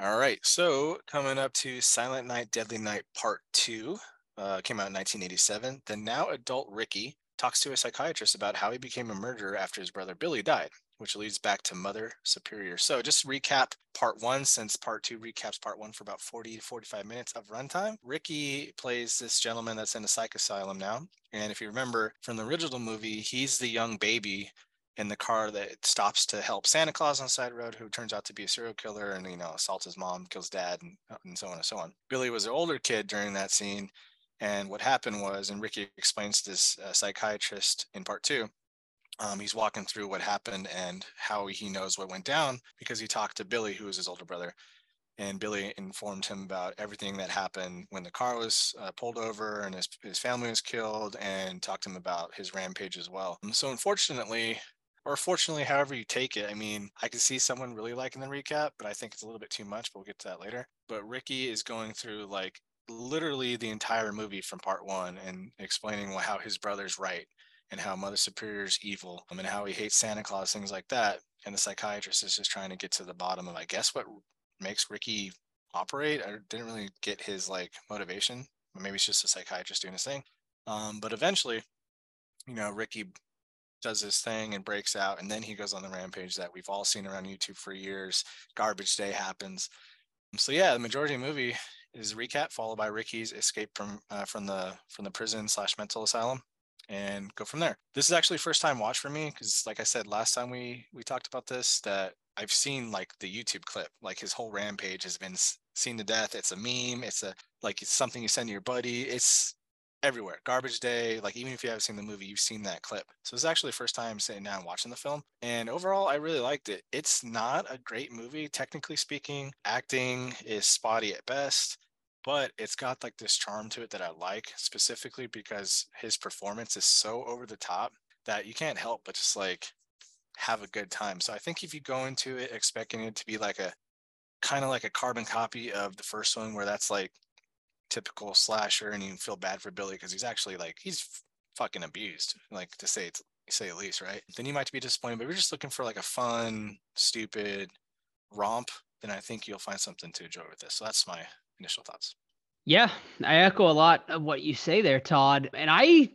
All right. So coming up to Silent Night, Deadly Night Part Two, uh, came out in 1987. The now adult Ricky talks to a psychiatrist about how he became a murderer after his brother Billy died, which leads back to Mother Superior. So just recap part one, since part two recaps part one for about 40 to 45 minutes of runtime. Ricky plays this gentleman that's in a psych asylum now. And if you remember from the original movie, he's the young baby in the car that stops to help Santa Claus on side road, who turns out to be a serial killer and you know assaults his mom, kills dad, and, uh, and so on and so on. Billy was an older kid during that scene, and what happened was, and Ricky explains to this uh, psychiatrist in part two. Um, he's walking through what happened and how he knows what went down because he talked to Billy, who was his older brother, and Billy informed him about everything that happened when the car was uh, pulled over and his, his family was killed, and talked to him about his rampage as well. So, unfortunately, or fortunately, however you take it. I mean, I can see someone really liking the recap, but I think it's a little bit too much, but we'll get to that later. But Ricky is going through like literally the entire movie from part one and explaining how his brother's right and how Mother Superior's evil um, and how he hates Santa Claus, things like that. And the psychiatrist is just trying to get to the bottom of, I guess, what makes Ricky operate. I didn't really get his like motivation. Maybe it's just a psychiatrist doing his thing. Um, but eventually, you know, Ricky does his thing and breaks out, and then he goes on the rampage that we've all seen around YouTube for years. Garbage Day happens. So yeah, the majority of the movie is recap followed by Ricky's escape from uh, from the from the prison slash mental asylum, and go from there. This is actually first time watch for me because, like I said last time we we talked about this, that I've seen like the YouTube clip, like his whole rampage has been seen to death. It's a meme. It's a like it's something you send to your buddy. It's everywhere. Garbage Day, like even if you haven't seen the movie, you've seen that clip. So it's actually first time sitting down watching the film. And overall, I really liked it. It's not a great movie, technically speaking. Acting is spotty at best, but it's got like this charm to it that I like, specifically because his performance is so over the top that you can't help but just like have a good time. So I think if you go into it expecting it to be like a kind of like a carbon copy of the first one, where that's like typical slasher and you feel bad for Billy because he's actually like he's fucking abused, like to say it's say at least, right? Then you might be disappointed, but if you're just looking for like a fun, stupid romp, then I think you'll find something to enjoy with this. So that's my initial thoughts. Yeah, I echo a lot of what you say there, Todd. And I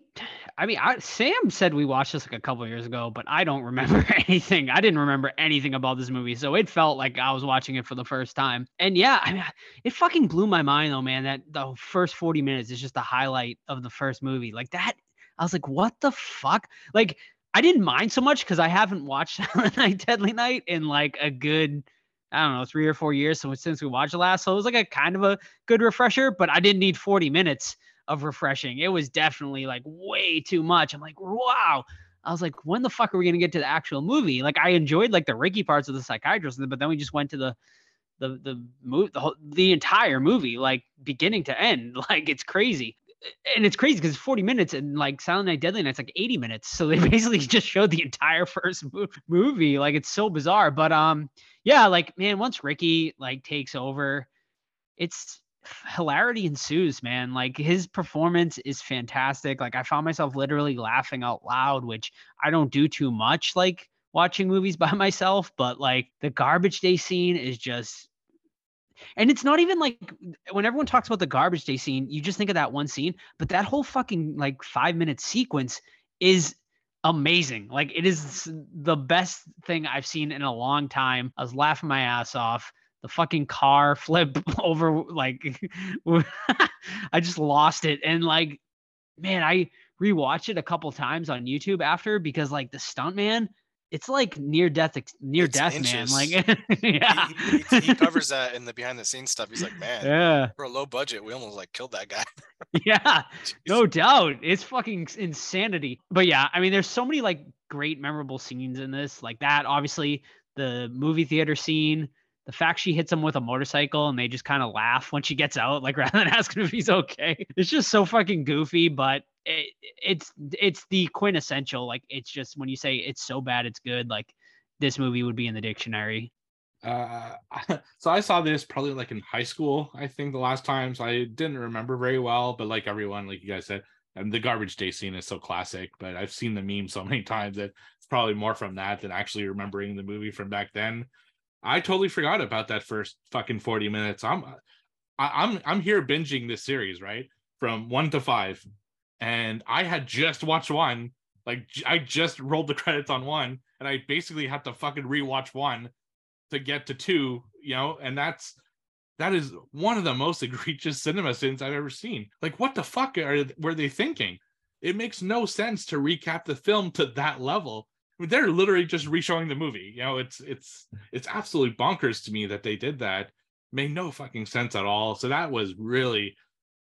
I mean, I, Sam said we watched this like a couple years ago, but I don't remember anything. I didn't remember anything about this movie, so it felt like I was watching it for the first time. And yeah, I mean, it fucking blew my mind though, man. That the first forty minutes is just the highlight of the first movie. Like that, I was like, what the fuck? Like, I didn't mind so much because I haven't watched Silent Night, Deadly Night in like a good. I don't know, three or four years since we watched it last. So it was like a kind of a good refresher, but I didn't need 40 minutes of refreshing. It was definitely like way too much. I'm like, wow. I was like, when the fuck are we gonna get to the actual movie? Like, I enjoyed like the Ricky parts of the psychiatrist, but then we just went to the the the movie the whole, the entire movie like beginning to end. Like it's crazy. And it's crazy because it's 40 minutes and like Silent Night Deadly Night's like 80 minutes. So they basically just showed the entire first movie. Like it's so bizarre. But um yeah, like man, once Ricky like takes over, it's hilarity ensues, man. Like his performance is fantastic. Like I found myself literally laughing out loud, which I don't do too much like watching movies by myself, but like the garbage day scene is just and it's not even like when everyone talks about the garbage day scene, you just think of that one scene, but that whole fucking like 5 minute sequence is amazing. Like it is the best thing I've seen in a long time. I was laughing my ass off the fucking car flip over like I just lost it and like man I rewatched it a couple times on YouTube after because like the stuntman it's like near death near it's death inches. man like yeah he, he, he, covers that in the behind the scenes stuff. He's like man yeah. for a low budget we almost like killed that guy. Yeah no doubt. It's fucking insanity. But yeah i mean there's so many like great memorable scenes in this. Like that obviously the movie theater scene the fact she hits him with a motorcycle and they just kind of laugh when she gets out, like rather than asking if he's okay. It's just so fucking goofy, but it, it's it's the quintessential. Like it's just when you say it's so bad it's good, like this movie would be in the dictionary. Uh, so I saw this probably like in high school. I think the last time, so I didn't remember very well. But like everyone, like you guys said, and the garbage day scene is so classic. But I've seen the meme so many times that it's probably more from that than actually remembering the movie from back then. I totally forgot about that first fucking 40 minutes. I'm I, am I'm here binging this series, right? From 1 to 5. And I had just watched one. Like I just rolled the credits on one and I basically had to fucking rewatch one to get to 2, you know, and that's that is one of the most egregious cinema sins I've ever seen. Like what the fuck are were they thinking? It makes no sense to recap the film to that level they're literally just reshowing the movie. You know, it's it's it's absolutely bonkers to me that they did that. Made no fucking sense at all. So that was really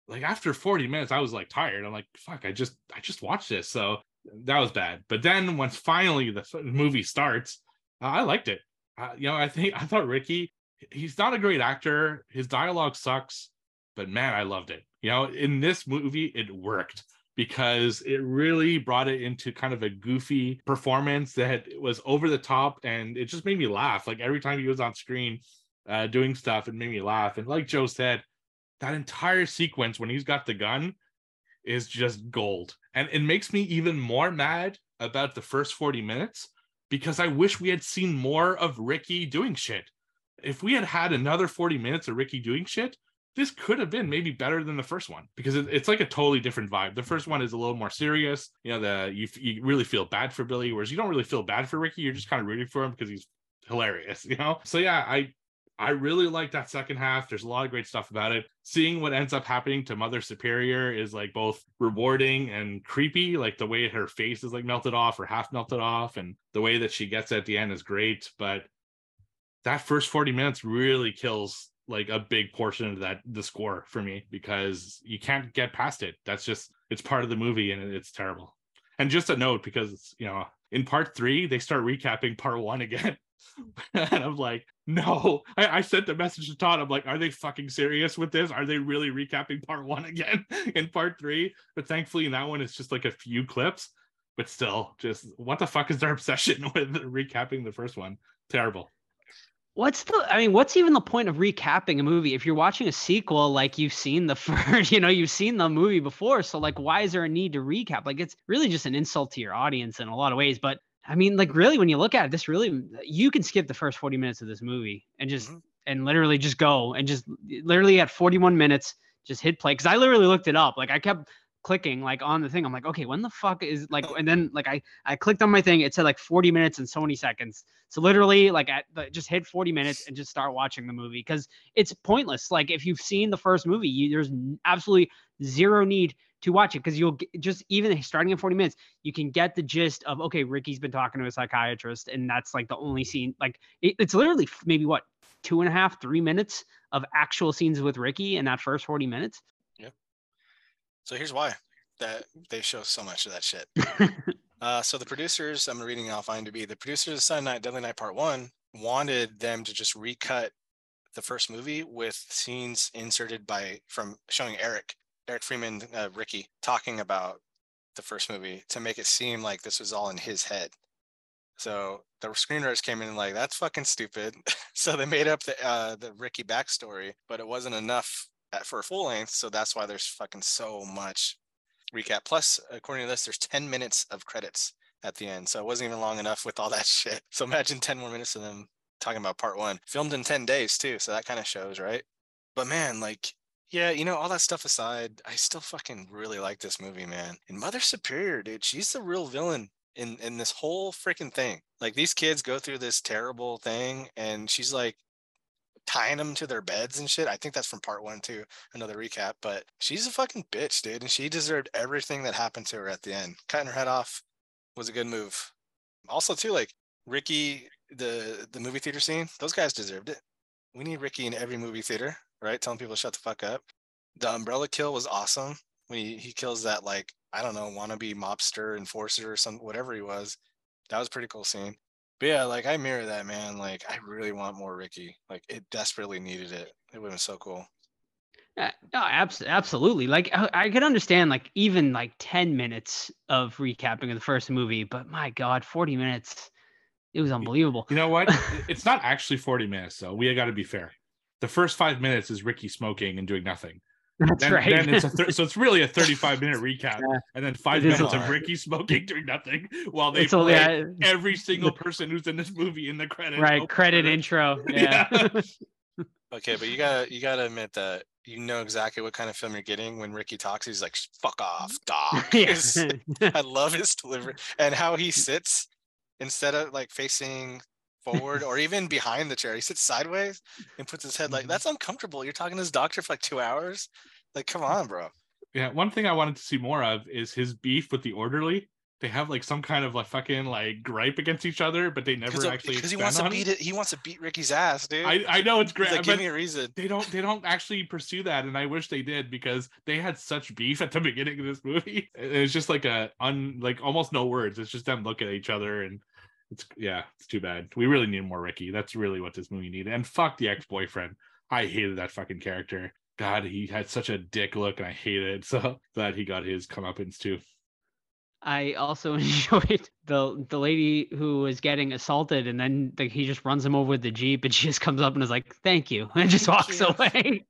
like after 40 minutes, I was like tired. I'm like, fuck, I just I just watched this. So that was bad. But then once finally the movie starts, uh, I liked it. Uh, you know, I think I thought Ricky, he's not a great actor. His dialogue sucks, but man, I loved it. You know, in this movie, it worked because it really brought it into kind of a goofy performance that was over the top and it just made me laugh. Like every time he was on screen uh, doing stuff, it made me laugh. And like Joe said, that entire sequence when he's got the gun is just gold. And it makes me even more mad about the first 40 minutes because I wish we had seen more of Ricky doing shit. If we had had another 40 minutes of Ricky doing shit, this could have been maybe better than the first one because it, it's like a totally different vibe. The first one is a little more serious. You know, the you you really feel bad for Billy, whereas you don't really feel bad for Ricky. You're just kind of rooting for him because he's hilarious. You know, so yeah, I I really like that second half. There's a lot of great stuff about it. Seeing what ends up happening to Mother Superior is like both rewarding and creepy. Like the way her face is like melted off or half melted off, and the way that she gets at the end is great. But that first 40 minutes really kills like a big portion of that the score for me because you can't get past it. That's just it's part of the movie and it's terrible. And just a note because you know in part three they start recapping part one again. and I'm like, no. I, I, sent the message to Todd. I'm like, are they fucking serious with this? Are they really recapping part one again in part three? But thankfully in that one it's just like a few clips. But still, just what the fuck is their obsession with recapping the first one? Terrible what's the i mean what's even the point of recapping a movie if you're watching a sequel like you've seen the first you know you've seen the movie before so like why is there a need to recap like it's really just an insult to your audience in a lot of ways but i mean like really when you look at it this really you can skip the first 40 minutes of this movie and just mm-hmm. and literally just go and just literally at 41 minutes just hit play because i literally looked it up like i kept clicking like on the thing. I'm like, okay, when the fuck is like, and then like I I clicked on my thing. It said like 40 minutes and so many seconds. So literally like at the, just hit 40 minutes and just start watching the movie because it's pointless. Like if you've seen the first movie, you, there's absolutely zero need to watch it because you'll get, just even starting in 40 minutes, you can get the gist of okay, Ricky's been talking to a psychiatrist, and that's like the only scene. Like it, it's literally maybe what two and a half, three minutes of actual scenes with Ricky in that first 40 minutes. Yeah. So here's why that they show so much of that shit. uh, so the producers, I'm reading off IMDb, the producers of Silent Night, Deadly Night Part One wanted them to just recut the first movie with scenes inserted by from showing Eric, Eric Freeman, uh, Ricky talking about the first movie to make it seem like this was all in his head. So the screenwriters came in like that's fucking stupid. so they made up the uh, the Ricky backstory, but it wasn't enough at, for a full length. So that's why there's fucking so much recap. Plus, according to this, there's 10 minutes of credits at the end. So it wasn't even long enough with all that shit. So imagine 10 more minutes of them talking about part one. Filmed in 10 days too. So that kind of shows, right? But man, like, yeah, you know, all that stuff aside, I still fucking really like this movie, man. And Mother Superior, dude, she's the real villain in in this whole freaking thing. Like these kids go through this terrible thing, and she's like tying them to their beds and shit. I think that's from part one too. Another recap, but she's a fucking bitch, dude, and she deserved everything that happened to her at the end. Cutting her head off was a good move. Also, too, like Ricky, the the movie theater scene, those guys deserved it. We need Ricky in every movie theater, right? Telling people to shut the fuck up. The umbrella kill was awesome. When he, he kills that like I don't know wannabe mobster enforcer or some whatever he was. That was a pretty cool scene. But yeah, like I mirror that man. Like I really want more Ricky. Like it desperately needed it. It would have been so cool. Yeah, no, abs- absolutely. Like I, I could understand like even like 10 minutes of recapping of the first movie, but my God, 40 minutes. It was unbelievable. You know what? it's not actually 40 minutes though. We got to be fair. The first five minutes is Ricky smoking and doing nothing. That's Then, right. then it's a thir- so it's really a 35 minute recap, Yeah. and then five It is minutes of lot. Ricky smoking doing nothing while they it's only play uh, every single person who's in this movie in the credit. right opening credit credits. intro. Yeah. Yeah. Okay, but you gotta you gotta admit that you know exactly what kind of film you're getting when Ricky talks. He's like, "Fuck off, dog." I love his delivery and how he sits instead of like facing forward or even behind the chair. He sits sideways and puts his head like mm-hmm. that's uncomfortable. You're talking to his doctor for like two hours. Like, come mm. on, bro. Yeah, one thing I wanted to see more of is his beef with the orderly. They have like some kind of like fucking like gripe against each other, but they never actually because he wants to beat it. He wants to beat Ricky's ass, dude. I, I know it's great, like, give me a reason. they don't they don't actually pursue that, and I wish they did because they had such beef at the beginning of this movie. It's just like a un like almost no words. It's just them looking at each other, and it's yeah, it's too bad. We really need more Ricky. That's really what this movie needed. And fuck the ex boyfriend. I hated that fucking character. God, he had such a dick look, and I hated it. So glad he got his comeuppance too. I also enjoyed the the lady who was getting assaulted, and then the, he just runs him over with the jeep, and she just comes up and is like, "Thank you," and just walks you. away.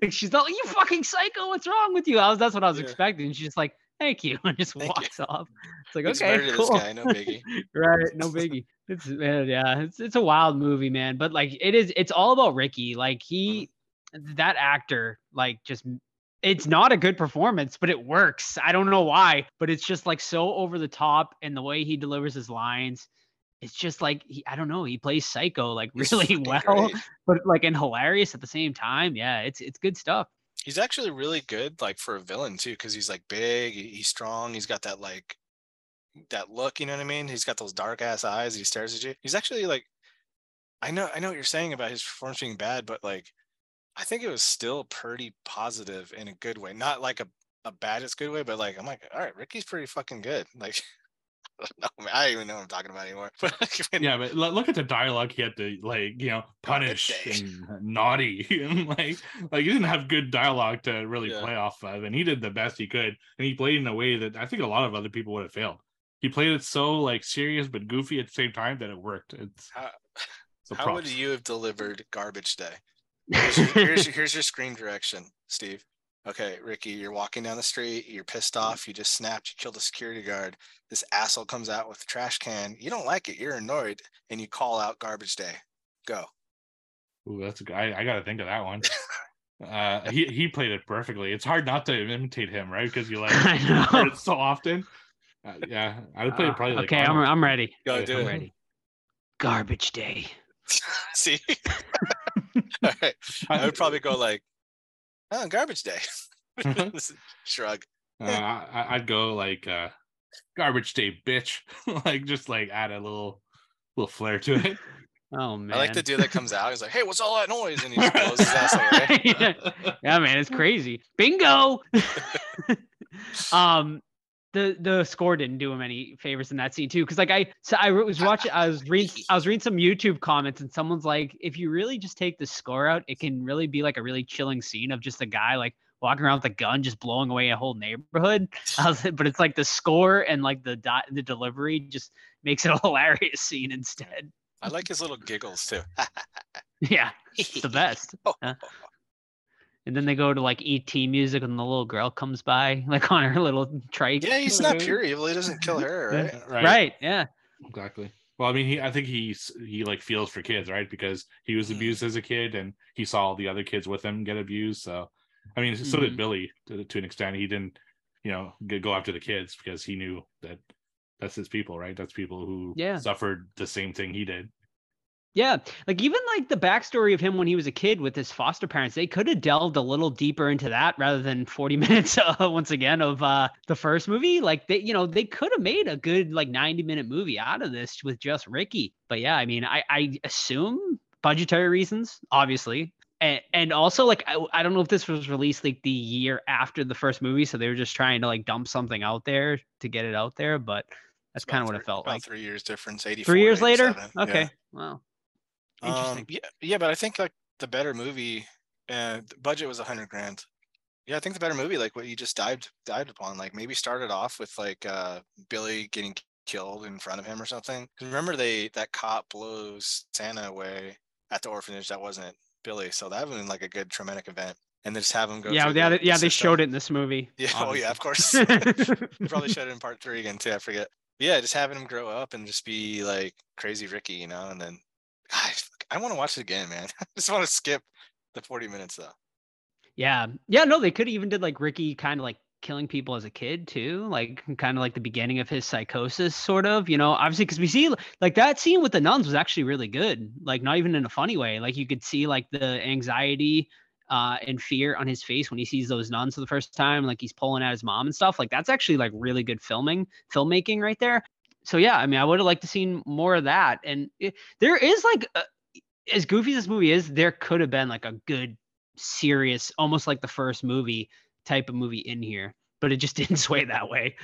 like she's not like, "You fucking psycho! What's wrong with you?" I was that's what I was Yeah. expecting. She's just like, "Thank you," and just Thank you. walks off. It's like, It's okay, cool. this guy, no biggie. right, no biggie. It's yeah, it's it's a wild movie, man. But like, it is. It's all about Ricky. Like mm-hmm. he, that actor, like just it's not a good performance, but it works. I don't know why, but it's just like so over the top and the way he delivers his lines. It's just like he, I don't know. He plays psycho like really well, great. but like and hilarious at the same time. Yeah, it's it's good stuff. He's actually really good, like for a villain too, because he's like big, he's strong, he's got that like that look, you know what I mean? He's got those dark ass eyes, he stares at you. He's actually like I know I know what you're saying about his performance being bad, but like I think it was still pretty positive in a good way. Not like a, a bad is good way, but like I'm like, all right, Ricky's pretty fucking good. Like I don't man, I don't even know what I'm talking about anymore. Yeah, but look at the dialogue he had to like, you know, oh, punish and naughty and like like he didn't have good dialogue to really Yeah. play off of, and he did the best he could, and he played in a way that I think a lot of other people would have failed. He played it so like serious but goofy at the same time that it worked. It's How- so How would you have delivered garbage day? Here's your, here's, your- here's your screen direction, Steve. Okay, Ricky, you're walking down the street, you're pissed off, you just snapped, you killed a security guard. This asshole comes out with a trash can. You don't like it, you're annoyed, and you call out garbage day. Go. Ooh, that's a, I, I got to think of that one. Uh, he he played it perfectly. It's hard not to imitate him, right? Because you like I heard it so often. Uh, yeah, I would play it Uh, probably like okay, I'm, I'm ready. Go Yeah, do I'm it. ready. Garbage day. See? All right. I would probably go like, oh, garbage day. Shrug. Uh, I, I'd go like uh, garbage day, bitch. like just like add a little little flair to it. Oh man. I like the dude that comes out. He's like, hey, what's all that noise? And he just blows his ass away. yeah. yeah, man, it's crazy. Bingo. um, the the score didn't do him any favors in that scene too, because like I so I was watching, I was reading, I was reading some YouTube comments, and someone's like, if you really just take the score out, it can really be like a really chilling scene of just a guy like walking around with a gun, just blowing away a whole neighborhood. I was, but it's like the score and like the di- the delivery just makes it a hilarious scene instead. I like his little giggles too. Yeah, the best. Oh. oh, oh. Yeah. And then they go to like ET music, and the little girl comes by, like on her little trike. Yeah, he's not pure evil. He doesn't kill her, right? right. Right. Yeah. Exactly. Well, I mean, he I think he's he like feels for kids, right? Because he was Hmm. abused as a kid, and he saw all the other kids with him get abused. So, I mean, so did Mhm. Billy to, to an extent. He didn't, you know, go after the kids because he knew that that's his people, right? That's people who Yeah. suffered the same thing he did. Yeah. Like even like the backstory of him when he was a kid with his foster parents, they could have delved a little deeper into that rather than 40 minutes uh, once again of uh the first movie. Like they, you know, they could have made a good like 90 minute movie out of this with just Ricky. But yeah, I mean, I I assume budgetary reasons, obviously. And, and also like I, I don't know if this was released like the year after the first movie so they were just trying to like dump something out there to get it out there but that's kind of what it felt about like Three years difference. Eighty. three years later okay wow Interesting. Um, yeah, yeah, but I think like the better movie, uh, the budget was a hundred grand. Yeah, I think the better movie, like what you just dived dived upon, like maybe started off with like uh Billy getting killed in front of him or something. 'Cause remember they that cop blows Santa away at the orphanage. That wasn't Billy, so that would have been like a good traumatic event. And then just have him go. yeah yeah, the- they- yeah the they showed it in this movie Yeah, oh yeah, of course. They probably showed it in part three again too. I forget. Yeah, just having him grow up and just be like crazy Ricky, you know, and then God, I want to watch it again, man. I just want to skip the 40 minutes though. Yeah. Yeah, no, they could even did like Ricky kind of like killing people as a kid too, like kind of like the beginning of his psychosis sort of, you know, obviously cuz we see like that scene with the nuns was actually really good, like not even in a funny way. Like you could see like the anxiety uh and fear on his face when he sees those nuns for the first time, like he's pulling at his mom and stuff. Like that's actually like really good filming, filmmaking right there. So yeah, I mean, I would have liked to seen more of that. And it, there is like a, as goofy as this movie is, there could have been like a good serious, almost like the first movie type of movie in here, but it just didn't sway that way.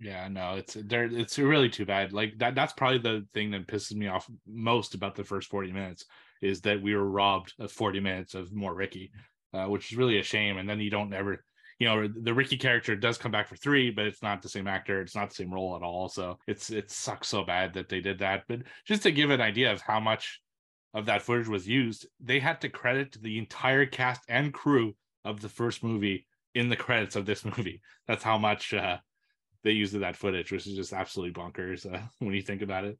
Yeah, no, it's there. It's really too bad. Like that. That's probably the thing that pisses me off most about the first forty minutes is that we were robbed of forty minutes of more Ricky, uh, which is really a shame. And then you don't ever, you know, the Ricky character does come back for three, but it's not the same actor. It's not the same role at all. So it's it sucks so bad that they did that. But just to give an idea of how much of that footage was used, they had to credit the entire cast and crew of the first movie in the credits of this movie. That's how much. uh they used of that footage, which is just absolutely bonkers uh, when you think about it.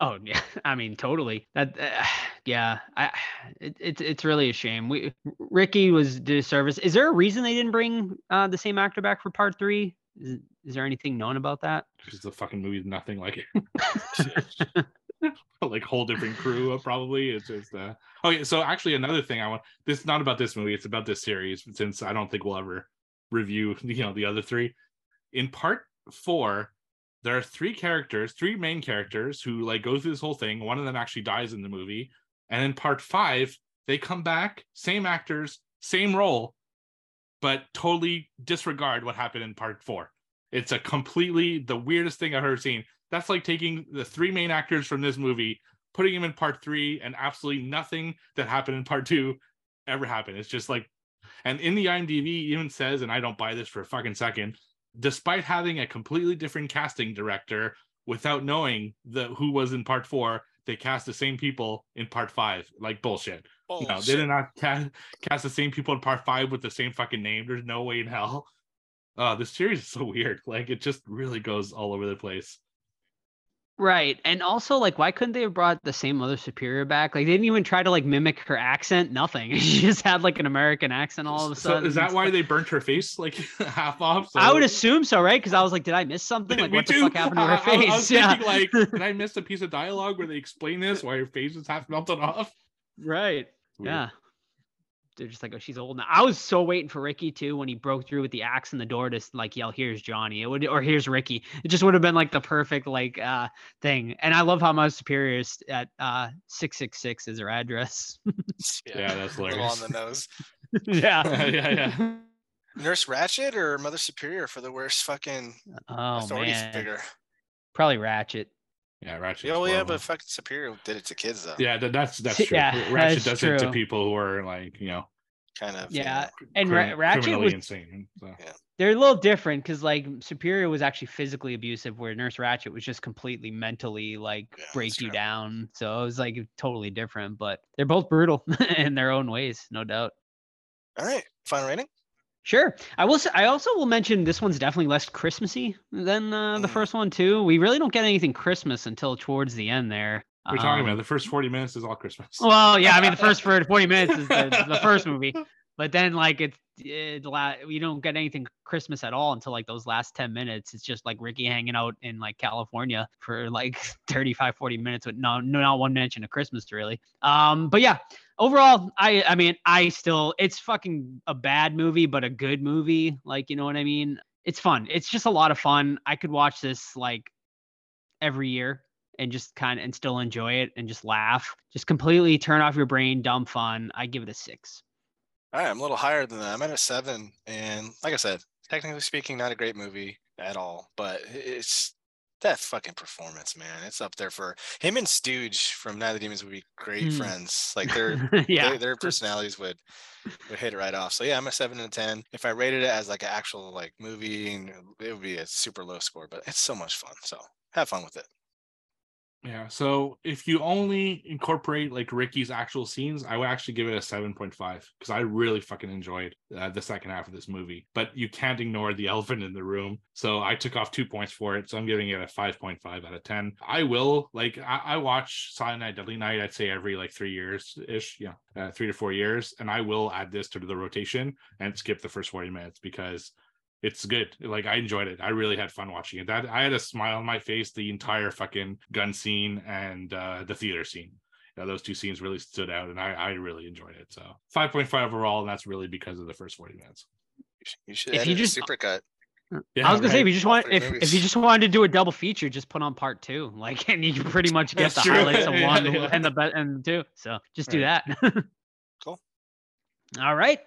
Oh yeah, I mean totally. That uh, yeah, I it, it's it's really a shame. We Ricky was did a service. Is there a reason they didn't bring uh, the same actor back for part three? Is, is there anything known about that? Because the fucking movie's nothing like it. like whole different crew, uh, probably. It's just uh oh yeah. So actually, another thing I want. This is not about this movie. It's about this series. Since I don't think we'll ever review, you know, the other three. In part four, there are three characters, three main characters who like go through this whole thing. One of them actually dies in the movie, and in part five, they come back, same actors, same role, but totally disregard what happened in part four. It's a completely the weirdest thing I've ever seen. That's like taking the three main actors from this movie, putting them in part three, and absolutely nothing that happened in part two ever happened. It's just like, and in the IMDb even says, and I don't buy this for a fucking second, despite having a completely different casting director, without knowing the who was in part four, they cast the same people in part five. Like bullshit. No, they did not cast, cast the same people in part five with the same fucking name. There's no way in hell. Uh, this series is so weird. Like it just really goes all over the place. Right. And also, like, why couldn't they have brought the same Mother Superior back? Like, they didn't even try to like mimic her accent. Nothing. She just had like an American accent all of a So sudden. is that why they burnt her face like half off? So... I would assume so, right? Because I was like, did I miss something? Like, Me what the too. fuck happened to her I- I- face? I, was yeah. thinking, like, did I miss a piece of dialogue where they explain this? Why her face is half melted off? right. Weird. Yeah. They're just like, oh, she's old now. I was so waiting for Ricky too when he broke through with the axe in the door to like yell, "Here's Johnny!" It would or "Here's Ricky." It just would have been like the perfect like uh thing. And I love how my superior is at uh six six six is her address. Yeah, that's a hilarious. on the nose. yeah. yeah, yeah. Nurse Ratched or Mother Superior for the worst fucking Oh authority man. figure. Probably Ratched. Yeah, Ratched. Yeah, well, yeah, horrible. but fucking Superior did it to kids though. yeah, that, that's that's true. yeah, Ratched that's does it to people who are like, you know, Kind of. you Yeah. know. And Ra- crimin- Ratched criminally was insane. So. they're a little different because like Superior was actually physically abusive, where Nurse Ratched was just completely mentally like Yeah, break you true. down. So it was like totally different, but they're both brutal in their own ways, no doubt. All right. Final rating. Sure. I will. Say, I also will mention this one's definitely less Christmassy than uh, the Mm. first one too. We really don't get anything Christmas until towards the end there. We're talking Um, about the first 40 minutes is all Christmas. Well, yeah, I mean the first 40 minutes is the, the first movie, but then like it's it, la- we don't get anything Christmas at all until like those last 10 minutes. It's just like Ricky hanging out in like California for like 35 40 minutes with no, no not one mention of Christmas really. Um but yeah, overall I I mean I still it's fucking a bad movie but a good movie, like you know what I mean? It's fun. It's just a lot of fun. I could watch this like every year and just kind of and still enjoy it and just laugh. Just completely turn off your brain, dumb fun. I give it a six. All right, I'm a little higher than that. I'm at a seven, and like I said, technically speaking, not a great movie at all, but it's that fucking performance, man. It's up there for him and Stooge from Night of the Demons would be great Hmm. friends. Like their yeah. they, their personalities would would hit it right off. So yeah, I'm a seven and a ten. If I rated it as like an actual like movie, it would be a super low score, but it's so much fun. So have fun with it. Yeah. So if you only incorporate like Ricky's actual scenes, I would actually give it a 7.5 because I really fucking enjoyed uh, the second half of this movie. But you can't ignore the elephant in the room. So I took off two points for it. So I'm giving it a 5.5 out of 10. I will like, I, I watch Silent Night, Deadly Night, I'd say every like three years ish. Yeah. Uh, three to four years. And I will add this to the rotation and skip the first 40 minutes because it's good. Like I enjoyed it. I really had fun watching it. That I had a smile on my face the entire fucking gun scene and uh, the theater scene. You know, those two scenes really stood out, and I, I really enjoyed it. So five point five overall, and that's really because of the first forty minutes. You should, you should If you just- supercut. I was gonna say if you just All want three if, if you just wanted to do a double feature, just put on part two. Like and you pretty much get That's the true. highlights of one yeah. and the be- and two. So just do Right. that. Cool. All right.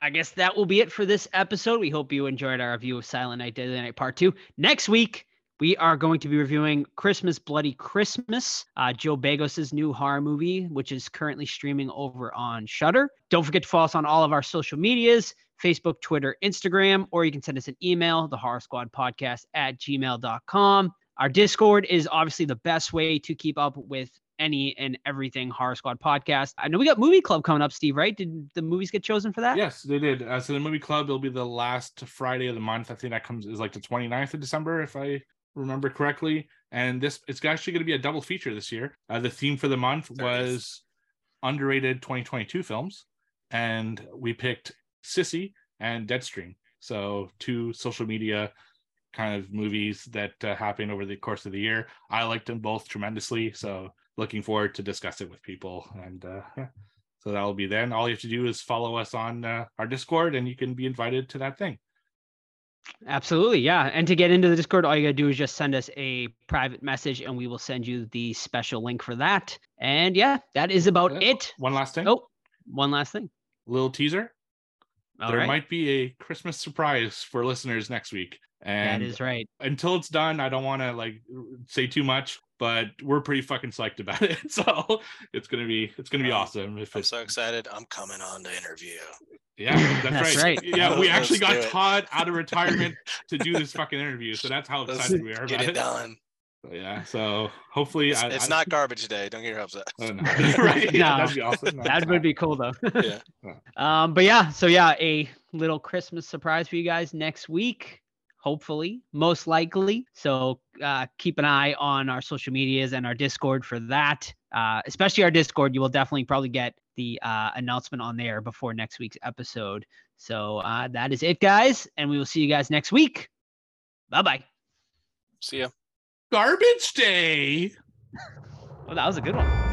I guess that will be it for this episode. We hope you enjoyed our review of Silent Night, Deadly Night Part 2. Next week, we are going to be reviewing Christmas Bloody Christmas, uh, Joe Begos' new horror movie, which is currently streaming over on Shudder. Don't forget to follow us on all of our social medias Facebook, Twitter, Instagram, or you can send us an email, the horror squad podcast at gmail.com. Our Discord is obviously the best way to keep up with any and everything Horror Squad podcast. I know we got movie club coming up, Steve, right? Did the movies get chosen for that? Yes, they did. Uh, so the movie club will be the last Friday of the month. I think that comes is like the 29th of December, if I remember correctly. And this it's actually going to be a double feature this year. Uh, the theme for the month was underrated 2022 films, and we picked Sissy and Deadstream. So two social media kind of movies that uh, happened over the course of the year. I liked them both tremendously. So looking forward to discuss it with people. And uh, yeah, so that'll be then. All you have to do is follow us on uh, our Discord, and you can be invited to that thing. Absolutely, yeah. And to get into the Discord, all you gotta do is just send us a private message, and we will send you the special link for that. And yeah, that is about Yeah. it. One last thing, Oh, one last thing. little teaser. All there right, might be a Christmas surprise for listeners next week. And that is right. until it's done, I don't want to like say too much, but we're pretty fucking psyched about it. So it's gonna be it's gonna be Um, awesome. If I'm it's so excited. I'm coming on to interview. yeah, that's, That's right. right. Yeah, we actually got. Todd out of retirement to do this fucking interview. So that's how Let's excited we are Get about it it. done. Yeah. So hopefully It's, I, it's I- not garbage day. Don't get your hopes up. Oh, no. right. Yeah, No. that'd be awesome. No, That would be cool though. Yeah. um, but yeah, so yeah, a little Christmas surprise for you guys next week. Hopefully, most likely. So uh, keep an eye on our social medias and our Discord for that. Uh, especially our Discord, you will definitely probably get the uh, announcement on there before next week's episode. So uh, that is it, guys, and we will see you guys next week. Bye bye. See ya. Garbage day. Oh, that was a good one.